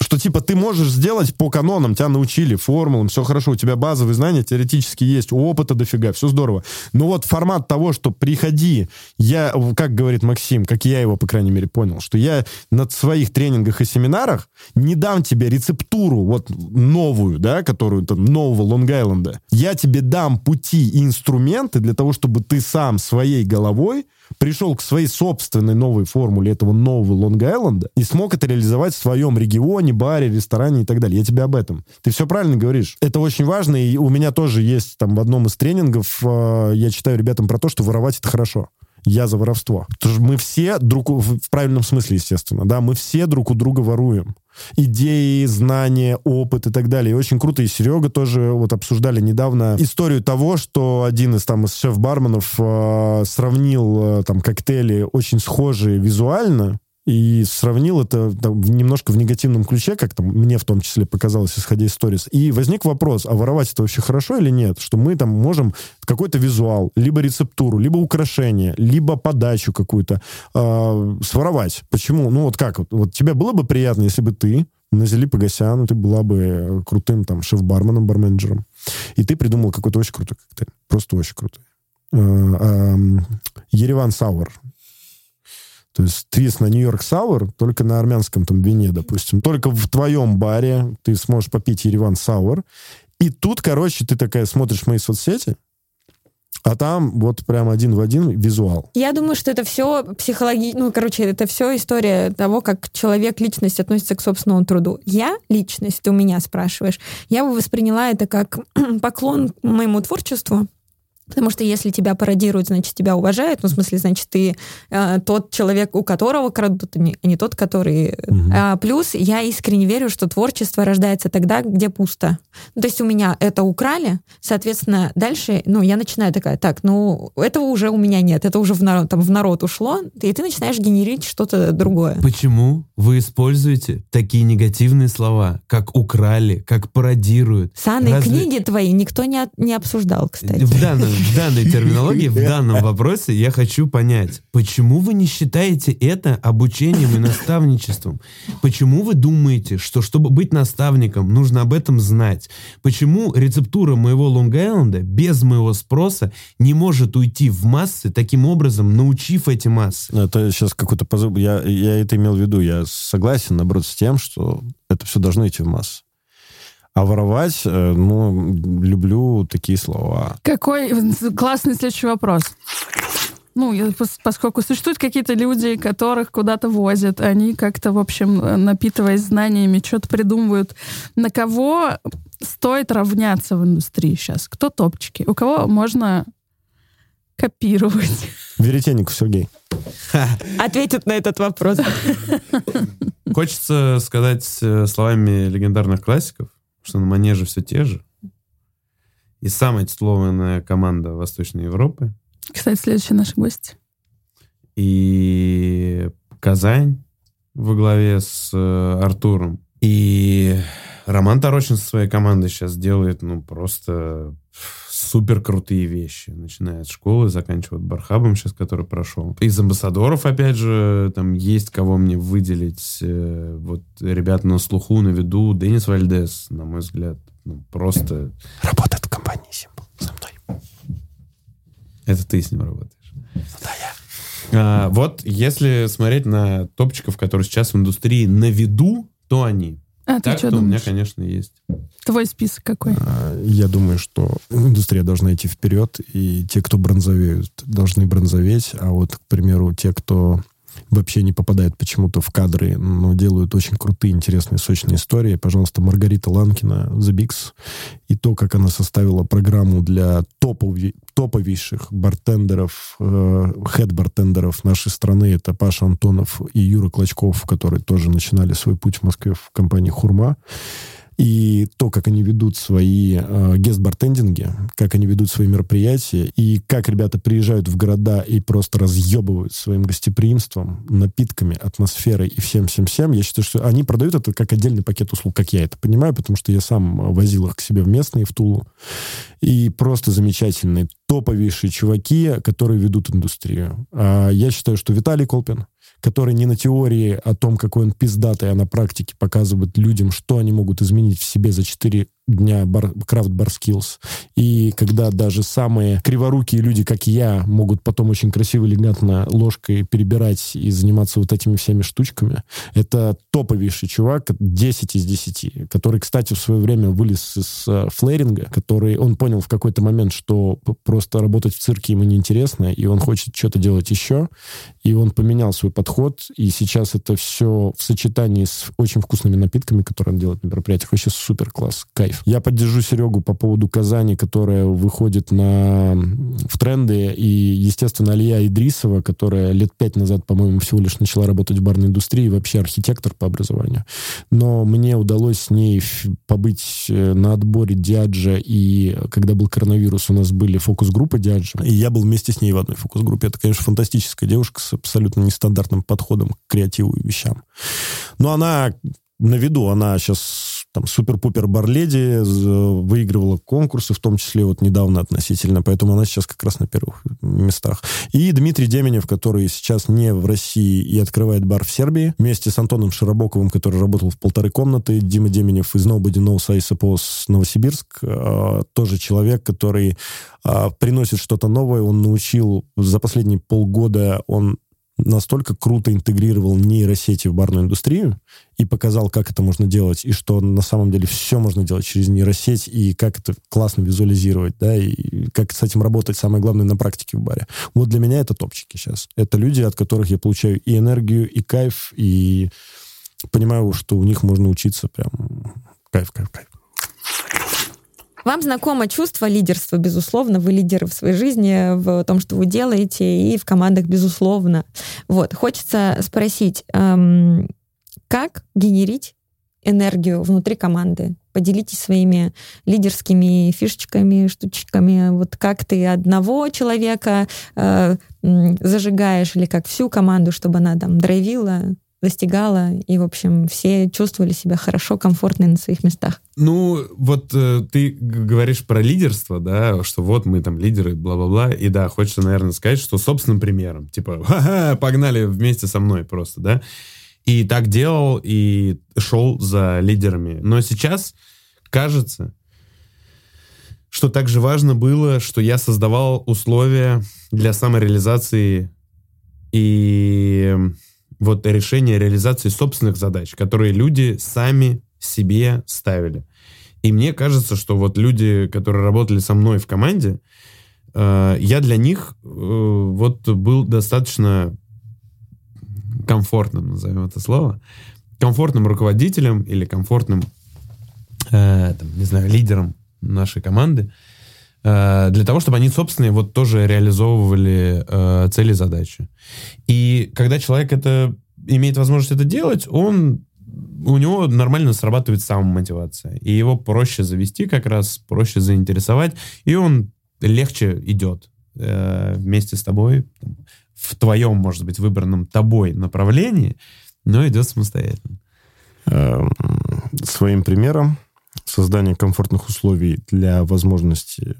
Что типа ты можешь сделать по канонам, тебя научили, формулам, все хорошо, у тебя базовые знания теоретически есть, опыта дофига, все здорово. Но вот формат того, что приходи, я, как говорит Максим, как я его, по крайней мере, понял, что я на своих тренингах и семинарах не дам тебе рецептуру вот новую, да, которую там нового Лонг-Айленда. Я тебе дам пути и инструменты для того, чтобы ты сам своей головой пришел к своей собственной новой формуле этого нового Лонг-Айленда и смог это реализовать в своем регионе, баре, ресторане и так далее. Я тебе об этом. Ты все правильно говоришь. Это очень важно, и у меня тоже есть там в одном из тренингов, э, я читаю ребятам про то, что воровать это хорошо. Я за воровство. Потому что мы все друг в правильном смысле, естественно, да, мы все друг у друга воруем. Идеи, знания, опыт и так далее. И очень круто. И Серега тоже вот обсуждали недавно историю того, что один из там из шеф-барменов э, сравнил э, там коктейли очень схожие визуально и сравнил это там, немножко в негативном ключе, как там мне в том числе показалось, исходя из сторис. И возник вопрос, а воровать это вообще хорошо или нет? Что мы там можем какой-то визуал, либо рецептуру, либо украшение, либо подачу какую-то э, своровать. Почему? Ну вот как? Вот, вот тебе было бы приятно, если бы ты на Зели Погосяну, ты была бы э, крутым там шеф-барменом, барменджером, и ты придумал какой-то очень крутой коктейль. Просто очень крутой. Э, Ереван Сауэр. То есть твист на Нью-Йорк Сауэр, только на армянском там вине, допустим. Только в твоем баре ты сможешь попить Ереван Сауэр. И тут, короче, ты такая смотришь мои соцсети, А там вот прям один в один визуал. Я думаю, что это все психологи... Ну, короче, это все история того, как человек, личность относится к собственному труду. Я, личность, ты у меня спрашиваешь, я бы восприняла это как поклон моему творчеству, Потому что если тебя пародируют, значит, тебя уважают. Ну, в смысле, значит, ты э, тот человек, у которого крадут, а не, а не тот, который... Угу. А, плюс я искренне верю, что творчество рождается тогда, где пусто. Ну, то есть у меня это украли, соответственно, дальше, ну, я начинаю такая, так, ну, этого уже у меня нет, это уже в народ, там, в народ ушло, и ты начинаешь генерить что-то другое. Почему вы используете такие негативные слова, как украли, как пародируют? Санные Разве... книги твои никто не, не обсуждал, кстати. Данном в данной терминологии, в данном вопросе я хочу понять, почему вы не считаете это обучением и наставничеством? Почему вы думаете, что чтобы быть наставником, нужно об этом знать? Почему рецептура моего Лонг-Айленда без моего спроса не может уйти в массы, таким образом научив эти массы? Это сейчас какой-то позыв. Я, я это имел в виду. Я согласен, наоборот, с тем, что это все должно идти в массы. А воровать, э, ну, люблю такие слова. Какой классный следующий вопрос. Ну, поскольку существуют какие-то люди, которых куда-то возят, они как-то, в общем, напитываясь знаниями, что-то придумывают. На кого стоит равняться в индустрии сейчас? Кто топчики? У кого можно копировать? Веретенников Сергей. Ответит на этот вопрос. Хочется сказать э, словами легендарных классиков, что на манеже все те же. И самая титулованная команда Восточной Европы. Кстати, следующий наш гость. И Казань во главе с э, Артуром. И Роман Тарочин со своей командой сейчас делает, ну, просто супер крутые вещи. Начиная от школы, заканчивая Бархабом сейчас, который прошел. Из амбассадоров, опять же, там есть кого мне выделить. Э, вот ребята на слуху, на виду. Денис Вальдес, на мой взгляд, ну, просто... Работает в компании Simple со мной. Это ты с ним работаешь? Да, я. А, вот если смотреть на топчиков, которые сейчас в индустрии на виду, то они. А так, ты что то думаешь? у меня, конечно, есть. Твой список какой? А, я думаю, что индустрия должна идти вперед, и те, кто бронзовеют, должны бронзоветь, а вот, к примеру, те, кто вообще не попадает почему-то в кадры, но делают очень крутые, интересные, сочные истории. Пожалуйста, Маргарита Ланкина, The Bigs, и то, как она составила программу для топов, топовейших бартендеров, э, head бартендеров нашей страны. Это Паша Антонов и Юра Клочков, которые тоже начинали свой путь в Москве в компании «Хурма» и то, как они ведут свои э, guest bartending и, как они ведут свои мероприятия, и как ребята приезжают в города и просто разъебывают своим гостеприимством, напитками, атмосферой и всем-всем-всем, я считаю, что они продают это как отдельный пакет услуг, как я это понимаю, потому что я сам возил их к себе в местные, в Тулу. И просто замечательные, топовейшие чуваки, которые ведут индустрию. А я считаю, что Виталий Колпин, который не на теории о том, какой он пиздатый, а на практике показывает людям, что они могут изменить в себе за 4 дня бар, Craft Bar Skills. И когда даже самые криворукие люди, как я, могут потом очень красиво, элегантно ложкой перебирать и заниматься вот этими всеми штучками, это топовейший чувак, 10 из 10, который, кстати, в свое время вылез из uh, флэринга, который, он понял в какой-то момент, что просто работать в цирке ему неинтересно, и он хочет что-то делать еще, и он поменял свой подход, и сейчас это все в сочетании с очень вкусными напитками, которые он делает на мероприятиях, вообще супер класс, кайф. Я поддержу Серегу по поводу Казани, которая выходит на, в тренды, и, естественно, Алия Идрисова, которая лет пять назад, по-моему, всего лишь начала работать в барной индустрии, вообще архитектор по образованию. Но мне удалось с ней побыть э, на отборе Диаджа, и когда был коронавирус, у нас были фокус-группы Диаджа, и я был вместе с ней в одной фокус-группе. Это, конечно, фантастическая девушка с абсолютно нестандартным подходом к креативу и вещам. Но она на виду, она сейчас там супер-пупер барледи, выигрывала конкурсы, в том числе вот недавно относительно, поэтому она сейчас как раз на первых местах. И Дмитрий Деменев, который сейчас не в России и открывает бар в Сербии, вместе с Антоном Широбоковым, который работал в полторы комнаты, Дима Деменев из Nobody Knows I Suppose Новосибирск, а, тоже человек, который а, приносит что-то новое, он научил за последние полгода, он настолько круто интегрировал нейросети в барную индустрию и показал, как это можно делать, и что на самом деле все можно делать через нейросеть, и как это классно визуализировать, да, и как с этим работать, самое главное, на практике в баре. Вот для меня это топчики сейчас. Это люди, от которых я получаю и энергию, и кайф, и понимаю, что у них можно учиться прям кайф, кайф, кайф. Вам знакомо чувство лидерства, безусловно, вы лидеры в своей жизни, в том, что вы делаете, и в командах, безусловно. Вот, хочется спросить, эм, как генерить энергию внутри команды? Поделитесь своими лидерскими фишечками, штучками. Вот как ты одного человека э, зажигаешь или как всю команду, чтобы она там драйвила, достигала, и, в общем, все чувствовали себя хорошо, комфортно на своих местах. Ну, вот э, ты говоришь про лидерство, да, что вот мы там лидеры, бла-бла-бла, и да, хочется, наверное, сказать, что собственным примером, типа, ха-ха, погнали вместе со мной просто, да, и так делал, и шел за лидерами. Но сейчас кажется, что также важно было, что я создавал условия для самореализации и вот решение реализации собственных задач, которые люди сами себе ставили. И мне кажется, что вот люди, которые работали со мной в команде, э, я для них э, вот был достаточно комфортным, назовем это слово, комфортным руководителем или комфортным, э, там, не знаю, лидером нашей команды, э, для того, чтобы они, собственно, вот тоже реализовывали э, цели и когда человек это имеет возможность это делать, он у него нормально срабатывает самомотивация. И его проще завести как раз, проще заинтересовать, и он легче идет э, вместе с тобой в твоем, может быть, выбранном тобой направлении, но идет самостоятельно. Эм, своим примером создание комфортных условий для возможности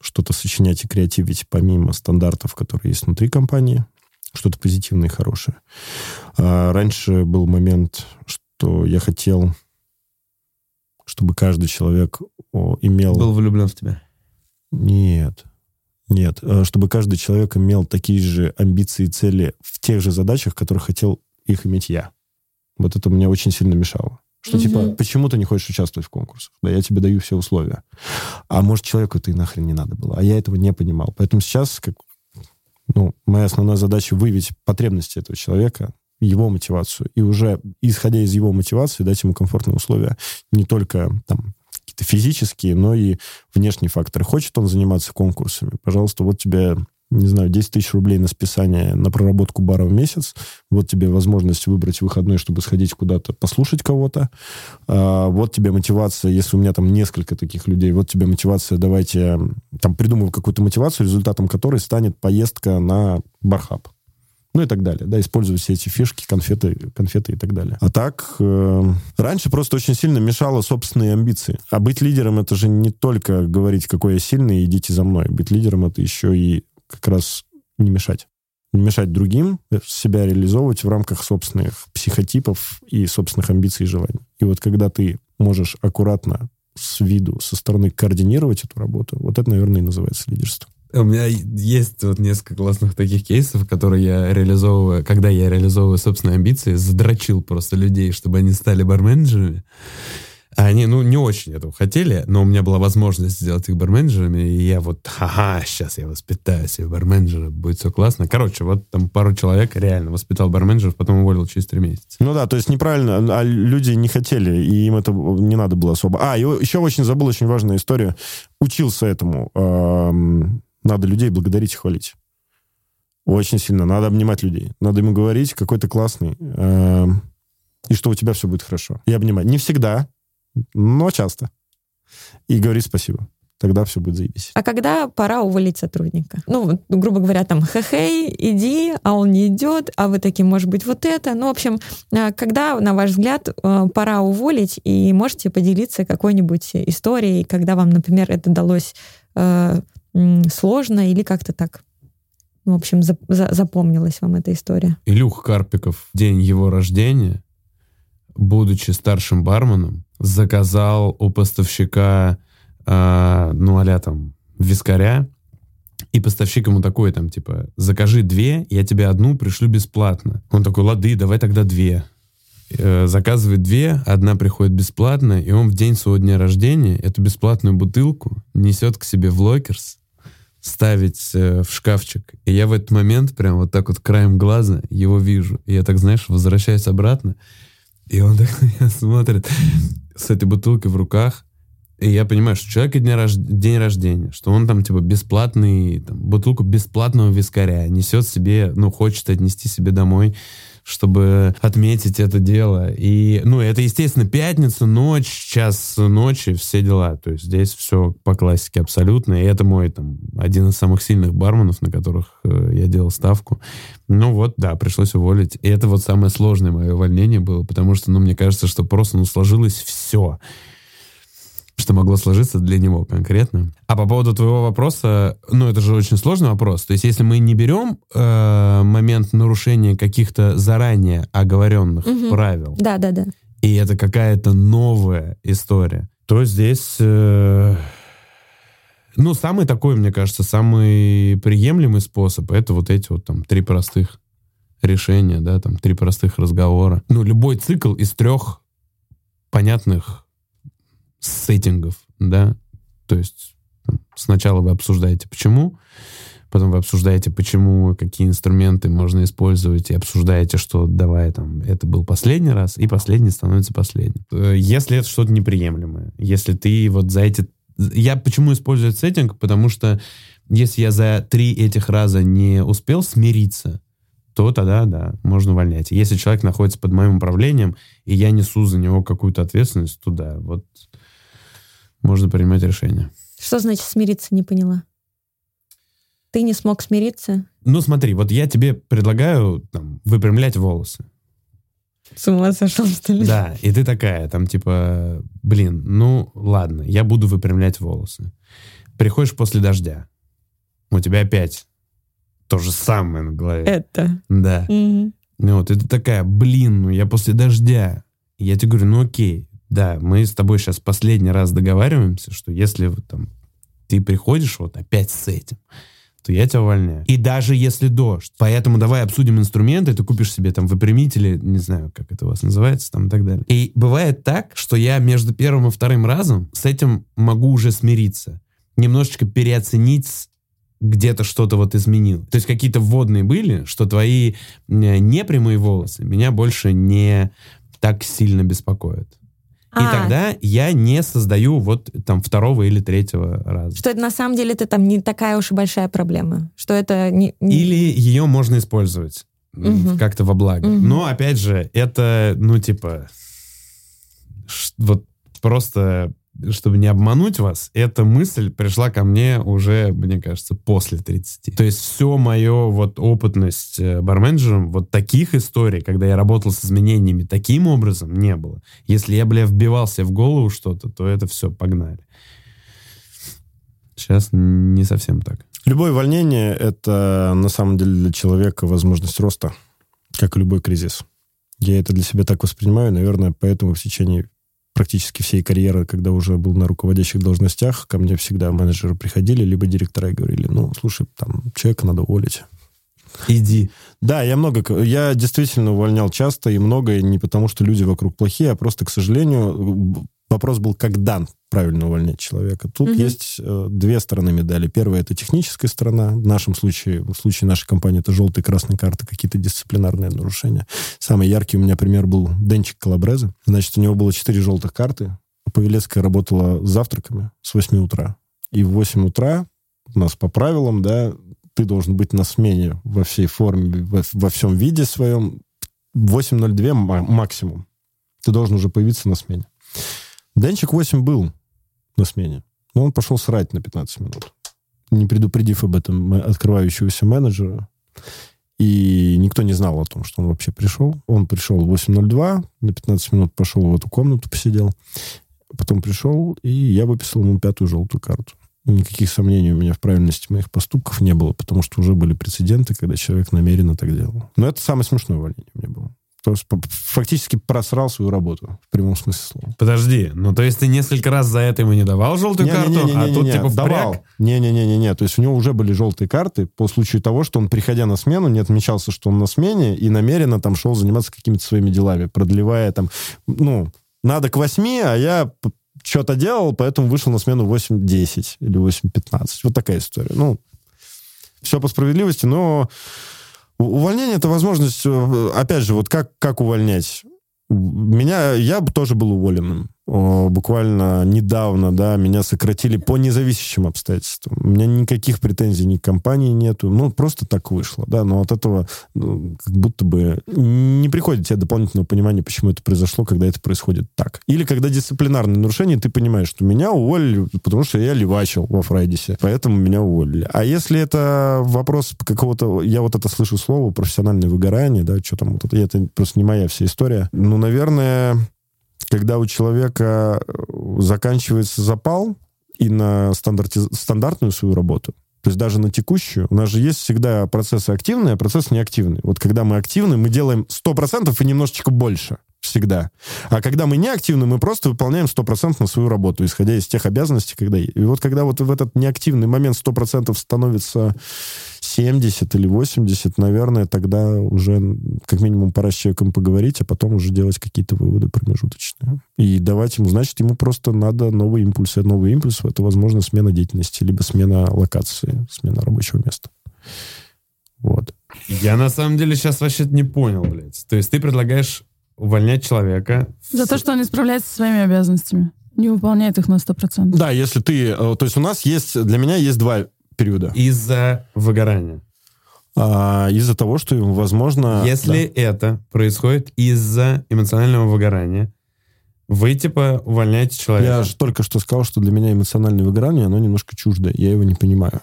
что-то сочинять и креативить помимо стандартов, которые есть внутри компании, что-то позитивное и хорошее. А раньше был момент, что я хотел, чтобы каждый человек имел... Был влюблен в тебя? Нет. Нет. А чтобы каждый человек имел такие же амбиции и цели в тех же задачах, в которых хотел их иметь я. Вот это мне очень сильно мешало. Что, угу. типа, почему ты не хочешь участвовать в конкурсах? Да, я тебе даю все условия. А может, человеку это и нахрен не надо было. А я этого не понимал. Поэтому сейчас, как, ну, моя основная задача выявить потребности этого человека, его мотивацию. И уже, исходя из его мотивации, дать ему комфортные условия. Не только там какие-то физические, но и внешние факторы. Хочет он заниматься конкурсами? Пожалуйста, вот тебе не знаю, 10 тысяч рублей на списание на проработку бара в месяц. Вот тебе возможность выбрать выходной, чтобы сходить куда-то, послушать кого-то. А, вот тебе мотивация, если у меня там несколько таких людей, вот тебе мотивация, давайте там придумываю какую-то мотивацию, результатом которой станет поездка на бархаб. Ну и так далее, да, используя все эти фишки, конфеты, конфеты и так далее. А так, э, раньше просто очень сильно мешало собственные амбиции. А быть лидером это же не только говорить, какой я сильный, идите за мной. Быть лидером это еще и как раз не мешать. Не мешать другим э, себя реализовывать в рамках собственных психотипов и собственных амбиций и желаний. И вот когда ты можешь аккуратно с виду, со стороны координировать эту работу, вот это, наверное, и называется лидерство. У меня есть вот несколько классных таких кейсов, которые я реализовываю, когда я реализовываю собственные амбиции, задрочил просто людей, чтобы они стали барменджерами. Они, ну, не очень этого хотели, но у меня была возможность сделать их барменджерами, и я вот, ха-ха, сейчас я воспитаю себе барменджера, будет все классно. Короче, вот там пару человек реально воспитал барменджеров, потом уволил через три месяца. Ну да, то есть неправильно, а люди не хотели, и им это не надо было особо. А, еще очень забыл очень важную историю. Учился этому. Надо людей благодарить и хвалить. Очень сильно. Надо обнимать людей. Надо ему говорить, какой ты классный, и что у тебя все будет хорошо. И обнимать. Не всегда, но часто. И говорить спасибо. Тогда все будет заебись. А когда пора уволить сотрудника? Ну, грубо говоря, там, хе-хей, иди, а он не идет, а вы такие, может быть, вот это. Ну, в общем, а когда, на ваш взгляд, э, пора уволить, и можете поделиться какой-нибудь историей, когда вам, например, это далось э, сложно или как-то так? В общем, за, за, запомнилась вам эта история. Илюх Карпиков, день его рождения, будучи старшим барменом, заказал у поставщика, э, ну, а там, вискаря, И поставщик ему такой, там, типа, закажи две, я тебе одну пришлю бесплатно. Он такой, лады, давай тогда две. Э, заказывает две, одна приходит бесплатно, и он в день своего дня рождения эту бесплатную бутылку несет к себе в lockers, ставить э, в шкафчик. И я в этот момент прям вот так вот краем глаза его вижу. И я так, знаешь, возвращаюсь обратно, и он так на меня смотрит с этой бутылкой в руках, и я понимаю, что человек день, рож... день рождения, что он там типа бесплатный, там, бутылку бесплатного вискаря несет себе, ну, хочет отнести себе домой чтобы отметить это дело. И, ну, это, естественно, пятница, ночь, час ночи, все дела. То есть здесь все по классике абсолютно. И это мой, там, один из самых сильных барменов, на которых э, я делал ставку. Ну вот, да, пришлось уволить. И это вот самое сложное мое увольнение было, потому что, ну, мне кажется, что просто, ну, сложилось все что могло сложиться для него конкретно. А по поводу твоего вопроса, ну, это же очень сложный вопрос. То есть, если мы не берем э, момент нарушения каких-то заранее оговоренных угу. правил, да, да, да. и это какая-то новая история, то здесь... Э, ну, самый такой, мне кажется, самый приемлемый способ это вот эти вот там три простых решения, да, там три простых разговора. Ну, любой цикл из трех понятных сеттингов, да, то есть сначала вы обсуждаете, почему, потом вы обсуждаете, почему, какие инструменты можно использовать, и обсуждаете, что давай там, это был последний раз, и последний становится последним. Э, если это что-то неприемлемое, если ты вот за эти... Я почему использую этот сеттинг? Потому что если я за три этих раза не успел смириться, то тогда, да, можно увольнять. Если человек находится под моим управлением, и я несу за него какую-то ответственность, то да, вот можно принимать решения. Что значит смириться, не поняла? Ты не смог смириться? Ну смотри, вот я тебе предлагаю там, выпрямлять волосы. С ума сошел, что ли? Да, и ты такая, там, типа, блин, ну, ладно, я буду выпрямлять волосы. Приходишь после дождя, у тебя опять то же самое на голове. Это. Да. Угу. Ну, вот, и ты такая, блин, ну, я после дождя. Я тебе говорю, ну, окей, да, мы с тобой сейчас последний раз договариваемся, что если там, ты приходишь вот опять с этим, то я тебя увольняю. И даже если дождь. Поэтому давай обсудим инструменты, ты купишь себе там выпрямители, не знаю, как это у вас называется, там и так далее. И бывает так, что я между первым и вторым разом с этим могу уже смириться. Немножечко переоценить где-то что-то вот изменил. То есть какие-то вводные были, что твои э, непрямые волосы меня больше не так сильно беспокоят. И а. тогда я не создаю вот там второго или третьего раза. Что это на самом деле это там не такая уж и большая проблема. Что это не... не... Или ее можно использовать угу. как-то во благо. Угу. Но опять же, это, ну, типа, вот просто чтобы не обмануть вас, эта мысль пришла ко мне уже, мне кажется, после 30. То есть все мое вот опытность э, барменджером, вот таких историй, когда я работал с изменениями таким образом, не было. Если я, бля, вбивался в голову что-то, то это все, погнали. Сейчас не совсем так. Любое увольнение — это на самом деле для человека возможность роста, как и любой кризис. Я это для себя так воспринимаю, наверное, поэтому в течение практически всей карьеры, когда уже был на руководящих должностях, ко мне всегда менеджеры приходили, либо директора и говорили, ну, слушай, там, человека надо уволить. Иди. Да, я много, я действительно увольнял часто и много, не потому что люди вокруг плохие, а просто, к сожалению, вопрос был, когда правильно увольнять человека. Тут угу. есть э, две стороны медали. Первая это техническая сторона. В нашем случае, в случае нашей компании, это желтые и красные карты, какие-то дисциплинарные нарушения. Самый яркий у меня пример был Денчик Калабрезе. Значит, у него было четыре желтых карты. Павелецкая работала с завтраками с 8 утра. И в 8 утра у нас по правилам, да, ты должен быть на смене во всей форме, во, во всем виде своем. 8.02 максимум. Ты должен уже появиться на смене. Денчик 8 был на смене, но он пошел срать на 15 минут, не предупредив об этом открывающегося менеджера. И никто не знал о том, что он вообще пришел. Он пришел в 8.02, на 15 минут пошел в эту комнату, посидел. Потом пришел, и я выписал ему пятую желтую карту. Никаких сомнений у меня в правильности моих поступков не было, потому что уже были прецеденты, когда человек намеренно так делал. Но это самое смешное увольнение меня было. То есть фактически просрал свою работу, в прямом смысле слова. Подожди, ну то есть ты несколько раз за это ему не давал желтую карту, а тут типа впряг? давал. Не-не-не-не-не. То есть у него уже были желтые карты по случаю того, что он, приходя на смену, не отмечался, что он на смене, и намеренно там шел заниматься какими-то своими делами, продлевая там, ну, надо к 8, а я что-то делал, поэтому вышел на смену 8.10 или 8.15. Вот такая история. Ну, все по справедливости, но увольнение это возможность, э, опять же, вот как, как увольнять? Меня, я бы тоже был уволенным. Буквально недавно, да, меня сократили по независящим обстоятельствам. У меня никаких претензий ни к компании нету. Ну, просто так вышло, да, но от этого ну, как будто бы не приходит тебе дополнительного понимания, почему это произошло, когда это происходит так. Или когда дисциплинарное нарушение, ты понимаешь, что меня уволили, потому что я левачил во Фрайдисе, поэтому меня уволили. А если это вопрос какого-то, я вот это слышу слово, профессиональное выгорание, да, что там вот это, это просто не моя вся история. Ну, наверное, когда у человека э, заканчивается запал и на стандарти- стандартную свою работу, то есть даже на текущую, у нас же есть всегда процессы активные, а процесс неактивный. Вот когда мы активны, мы делаем 100% и немножечко больше всегда. А когда мы неактивны, мы просто выполняем 100% на свою работу, исходя из тех обязанностей, когда... И вот когда вот в этот неактивный момент 100% становится 70 или 80, наверное, тогда уже как минимум пора с человеком поговорить, а потом уже делать какие-то выводы промежуточные. И давать ему, значит, ему просто надо новый импульс. И новый импульс — это, возможно, смена деятельности, либо смена локации, смена рабочего места. Вот. Я на самом деле сейчас вообще не понял, блядь. То есть ты предлагаешь увольнять человека... За то, что он не справляется со своими обязанностями. Не выполняет их на 100%. Да, если ты... э, То есть у нас есть... Для меня есть два периода. Из-за выгорания. А, из-за того, что, возможно... Если это происходит из-за эмоционального выгорания, вы типа увольняете да. человека. Я же только что сказал, что для меня эмоциональное выгорание, оно немножко чуждое. Я его не понимаю.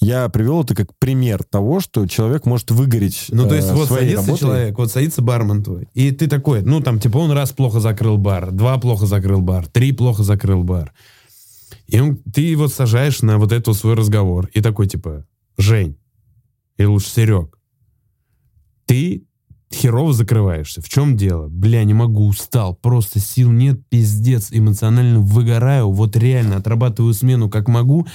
Я привел это как пример того, что человек может выгореть Ну, то есть, э, вот садится работой. человек, вот садится бармен твой, и ты такой, ну, там, типа, он раз плохо закрыл бар, два плохо закрыл бар, три плохо закрыл бар. И он, ты его сажаешь на вот этот свой разговор, и такой, типа, Жень, или лучше Серег, ты херово закрываешься. В чем дело? Бля, не могу, устал, просто сил нет, пиздец, эмоционально выгораю, вот реально отрабатываю смену как могу,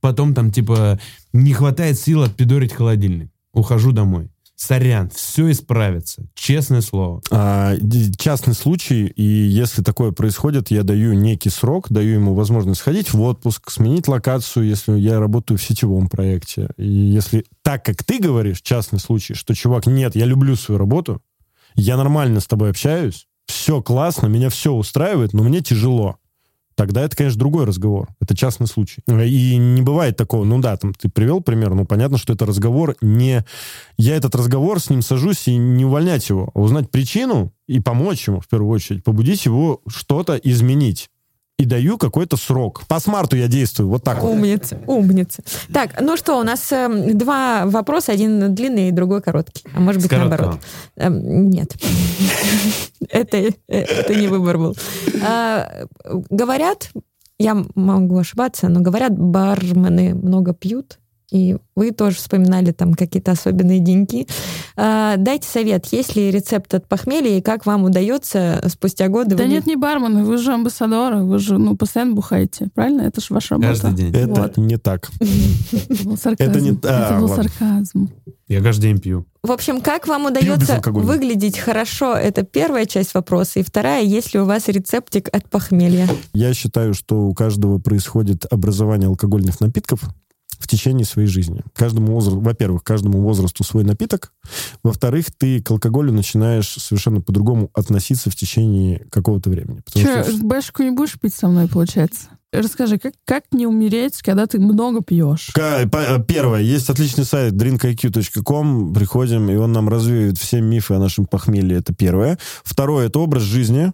потом там, типа, не хватает сил отпидорить холодильник. Ухожу домой. Сорян, все исправится. Честное слово. А, частный случай, и если такое происходит, я даю некий срок, даю ему возможность сходить в отпуск, сменить локацию, если я работаю в сетевом проекте. И если так, как ты говоришь, частный случай, что, чувак, нет, я люблю свою работу, я нормально с тобой общаюсь, все классно, меня все устраивает, но мне тяжело. Тогда это, конечно, другой разговор. Это частный случай. И не бывает такого, ну да, там ты привел пример, ну понятно, что это разговор не... Я этот разговор с ним сажусь и не увольнять его, а узнать причину и помочь ему, в первую очередь, побудить его что-то изменить. И даю какой-то срок. По смарту я действую, вот так вот. Умница, умница. Так, ну что, у нас эм, два вопроса, один длинный и другой короткий. А может быть, наоборот. Эм, Нет. Это э, это не выбор был. А, Говорят, я могу ошибаться, но говорят, бармены много пьют. И вы тоже вспоминали там какие-то особенные деньги. А, Дайте совет, есть ли рецепт от похмелья, и как вам удается спустя годы... Да выглядеть- нет, не бармены, вы же амбассадоры, вы же ну, постоянно бухаете, правильно? Это же ваша работа. Каждый день. Это Вот. не так. Это был сарказм. Это не- а, Это был сарказм. Я каждый день пью. В общем, как вам удается выглядеть хорошо? Это первая часть вопроса. И вторая, есть ли у вас рецептик от похмелья? Я считаю, что у каждого происходит образование алкогольных напитков в течение своей жизни. Каждому возрасту, во-первых, каждому возрасту свой напиток. Во-вторых, ты к алкоголю начинаешь совершенно по-другому относиться в течение какого-то времени. Че, что бэшку не будешь пить со мной, получается? Расскажи, как, как не умереть, когда ты много пьешь? Первое, есть отличный сайт drinkiq.com, приходим, и он нам развеивает все мифы о нашем похмелье, это первое. Второе, это образ жизни,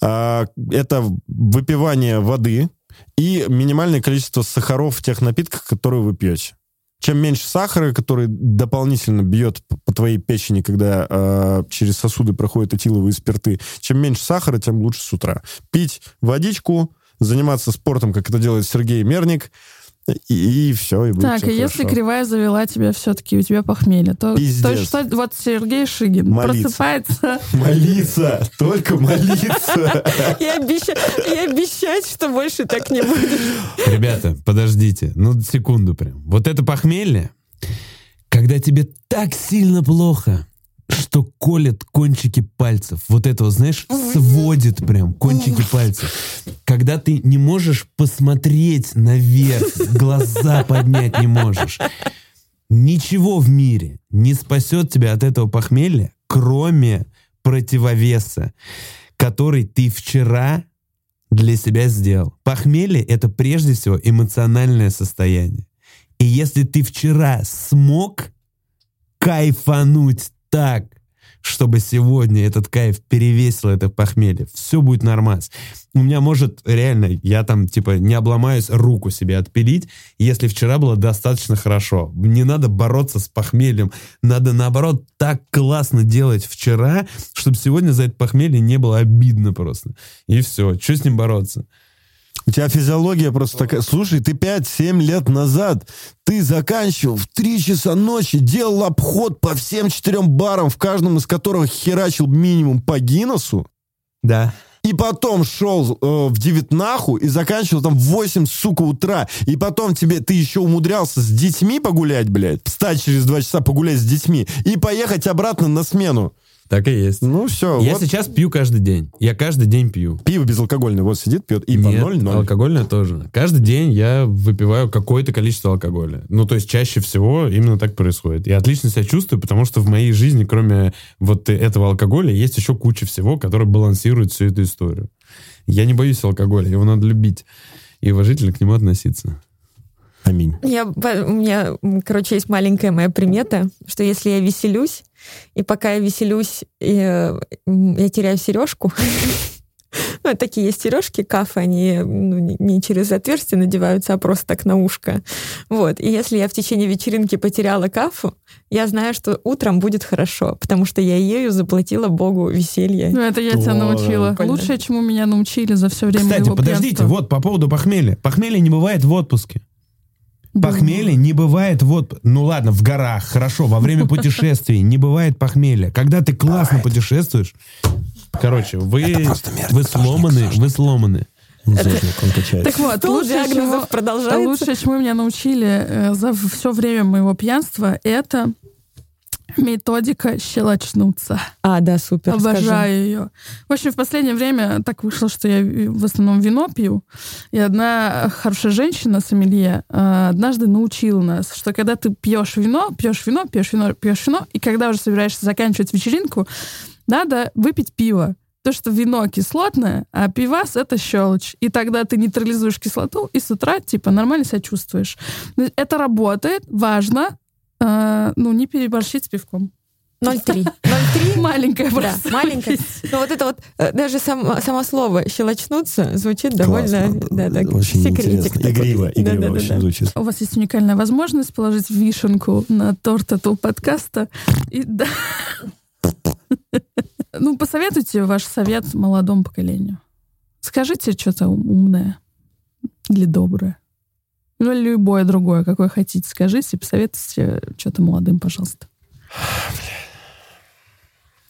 А, это выпивание воды и минимальное количество сахаров в тех напитках, которые вы пьете. Чем меньше сахара, который дополнительно бьет по твоей печени, когда э, через сосуды проходят этиловые спирты, чем меньше сахара, тем лучше с утра. Пить водичку, заниматься спортом, как это делает Сергей Мерник, И, и все, и будет Так, всё и если хорошо. кривая завела тебя все-таки, у тебя похмелье, то, Пиздец. то что вот Сергей Шигин Молиться. просыпается, Молиться, только молиться. И обещать, что больше так не будет. Ребята, подождите, ну секунду прям. Вот это похмелье, когда тебе так сильно плохо, что колет кончики пальцев. Вот это, вот, знаешь, сводит прям кончики пальцев. Когда ты не можешь посмотреть наверх, глаза поднять не можешь. Ничего в мире не спасет тебя от этого похмелья, кроме противовеса, который ты вчера для себя сделал. Похмелье — это прежде всего эмоциональное состояние. И если ты вчера смог кайфануть так, чтобы сегодня этот кайф перевесил это похмелье, все будет нормас. У меня может реально, я там типа не обломаюсь руку себе отпилить, если вчера было достаточно хорошо. Не надо бороться с похмельем, надо наоборот так классно делать вчера, чтобы сегодня за это похмелье не было обидно просто. И все, что с ним бороться? У тебя физиология просто такая. Слушай, ты 5-7 лет назад, ты заканчивал в 3 часа ночи, делал обход по всем четырем барам, в каждом из которых херачил минимум по Гиннесу, Да. и потом шел э, в девятнаху и заканчивал там в 8, сука, утра. И потом тебе, ты еще умудрялся с детьми погулять, блядь, встать через 2 часа погулять с детьми и поехать обратно на смену. Так и есть. Ну все, Я вот сейчас пью каждый день. Я каждый день пью. пиво безалкогольное, вот сидит, пьет, и по 0-0. алкогольное тоже. Каждый день я выпиваю какое-то количество алкоголя. Ну, то есть чаще всего именно так происходит. Я отлично себя чувствую, потому что в моей жизни, кроме вот этого алкоголя, есть еще куча всего, которое балансирует всю эту историю. Я не боюсь алкоголя, его надо любить и уважительно к нему относиться. Аминь. Я, у меня, короче, есть маленькая моя примета, что если я веселюсь, и пока я веселюсь, м, я теряю сережку. Ну, такие есть сережки, кафы, они ну, не- через отверстие надеваются, а просто так на ушко. Вот. И если я в течение вечеринки потеряла кафу, я знаю, что утром будет хорошо, потому что я ею заплатила Богу веселье. ну это я тебя научила. прикольно. Лучшее, чему меня научили за все время Кстати, подождите, пьянства. вот по поводу похмелья. Похмелья не бывает в отпуске. Похмелья не бывает вот, ну ладно, в горах, хорошо, во время путешествий не бывает похмелья. Когда ты классно путешествуешь, короче, вы, вы сломаны, вы сломаны. Зожник, качается. Так вот, Стол лучшее, диагнозов чему, продолжается. лучшее, чему меня научили э, за все время моего пьянства, это методика щелочнуться. А, да, супер. скажи. Обожаю ее. В общем, в последнее время так вышло, что я в основном вино пью. И одна хорошая женщина, сомелье, э, однажды научила нас, что когда ты пьешь вино, пьешь вино, пьешь вино, пьешь вино, и когда уже собираешься заканчивать вечеринку, надо выпить пиво. То, что вино кислотное, а пивас — это щелочь. И тогда ты нейтрализуешь кислоту, и с утра, типа, нормально себя чувствуешь. Это работает, важно, э, ну, не переборщить с пивком. 0,3. 0,3 Маленькая Да, просто. маленькая. Но вот это вот, э, даже сам, само слово «щелочнуться» звучит довольно... Классно. Да, так, Очень секретик интересно. такой. Игриво, игриво Да-да-да-да. очень звучит. У вас есть уникальная возможность положить вишенку на торт этого подкаста. И да. Ну, посоветуйте ваш совет молодому поколению. Скажите что-то умное или доброе. Ну, или любое другое, какое хотите. Скажите, посоветуйте что-то молодым, пожалуйста.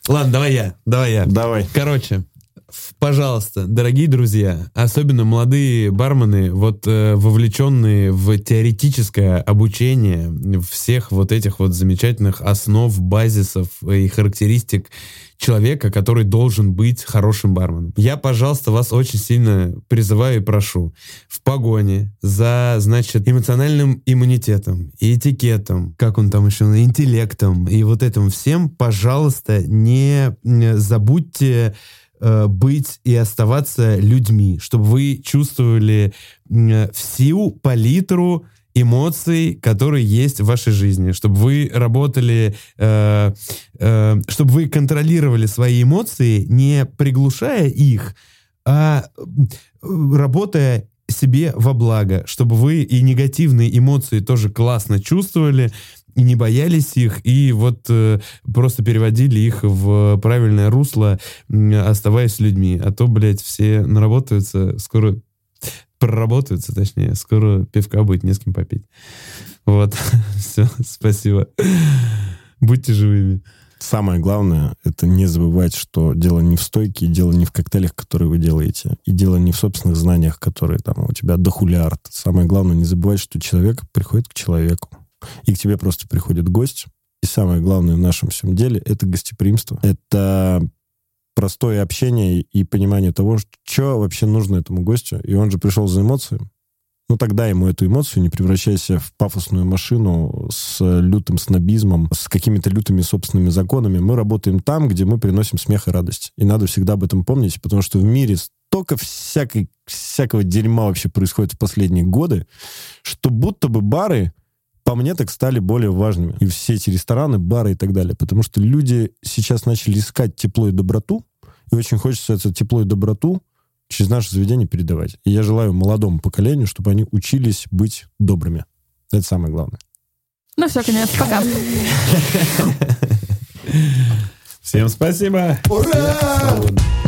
Ладно, давай я, давай я. Давай. Короче, пожалуйста, дорогие друзья, особенно молодые бармены, вот э, вовлеченные в теоретическое обучение всех вот этих вот замечательных основ, базисов и характеристик человека, который должен быть хорошим барменом. Я, пожалуйста, вас очень сильно призываю и прошу в погоне за, значит, эмоциональным иммунитетом и этикетом, как он там еще, интеллектом и вот этим всем, пожалуйста, не забудьте э, быть и оставаться людьми, чтобы вы чувствовали всю палитру эмоций, которые есть в вашей жизни, чтобы вы работали, э, э, чтобы вы контролировали свои эмоции, не приглушая их, а работая себе во благо, чтобы вы и негативные эмоции тоже классно чувствовали, и не боялись их, и вот э, просто переводили их в правильное русло, оставаясь людьми. А то, блядь, все наработаются, скоро проработаются, точнее. Скоро пивка будет не с кем попить. Вот. Все, спасибо. Будьте живыми. Самое главное, это не забывать, что дело не в стойке, дело не в коктейлях, которые вы делаете, и дело не в собственных знаниях, которые там у тебя дохулиард. Самое главное, не забывать, что человек приходит к человеку, и к тебе просто приходит гость. И самое главное в нашем всем деле — это гостеприимство. Это простое общение и понимание того, что вообще нужно этому гостю. И он же пришел за эмоциями ну тогда ему эту эмоцию, не превращайся в пафосную машину с лютым снобизмом, с какими-то лютыми собственными законами. Мы работаем там, где мы приносим смех и радость. И надо всегда об этом помнить, потому что в мире столько всякой, всякого дерьма вообще происходит в последние годы, что будто бы бары, по мне, так стали более важными. И все эти рестораны, бары и так далее. Потому что люди сейчас начали искать тепло и доброту, и очень хочется это тепло и доброту через наше заведение передавать. И я желаю молодому поколению, чтобы они учились быть добрыми. Это самое главное. Ну все, конец. Пока. Всем спасибо. Ура!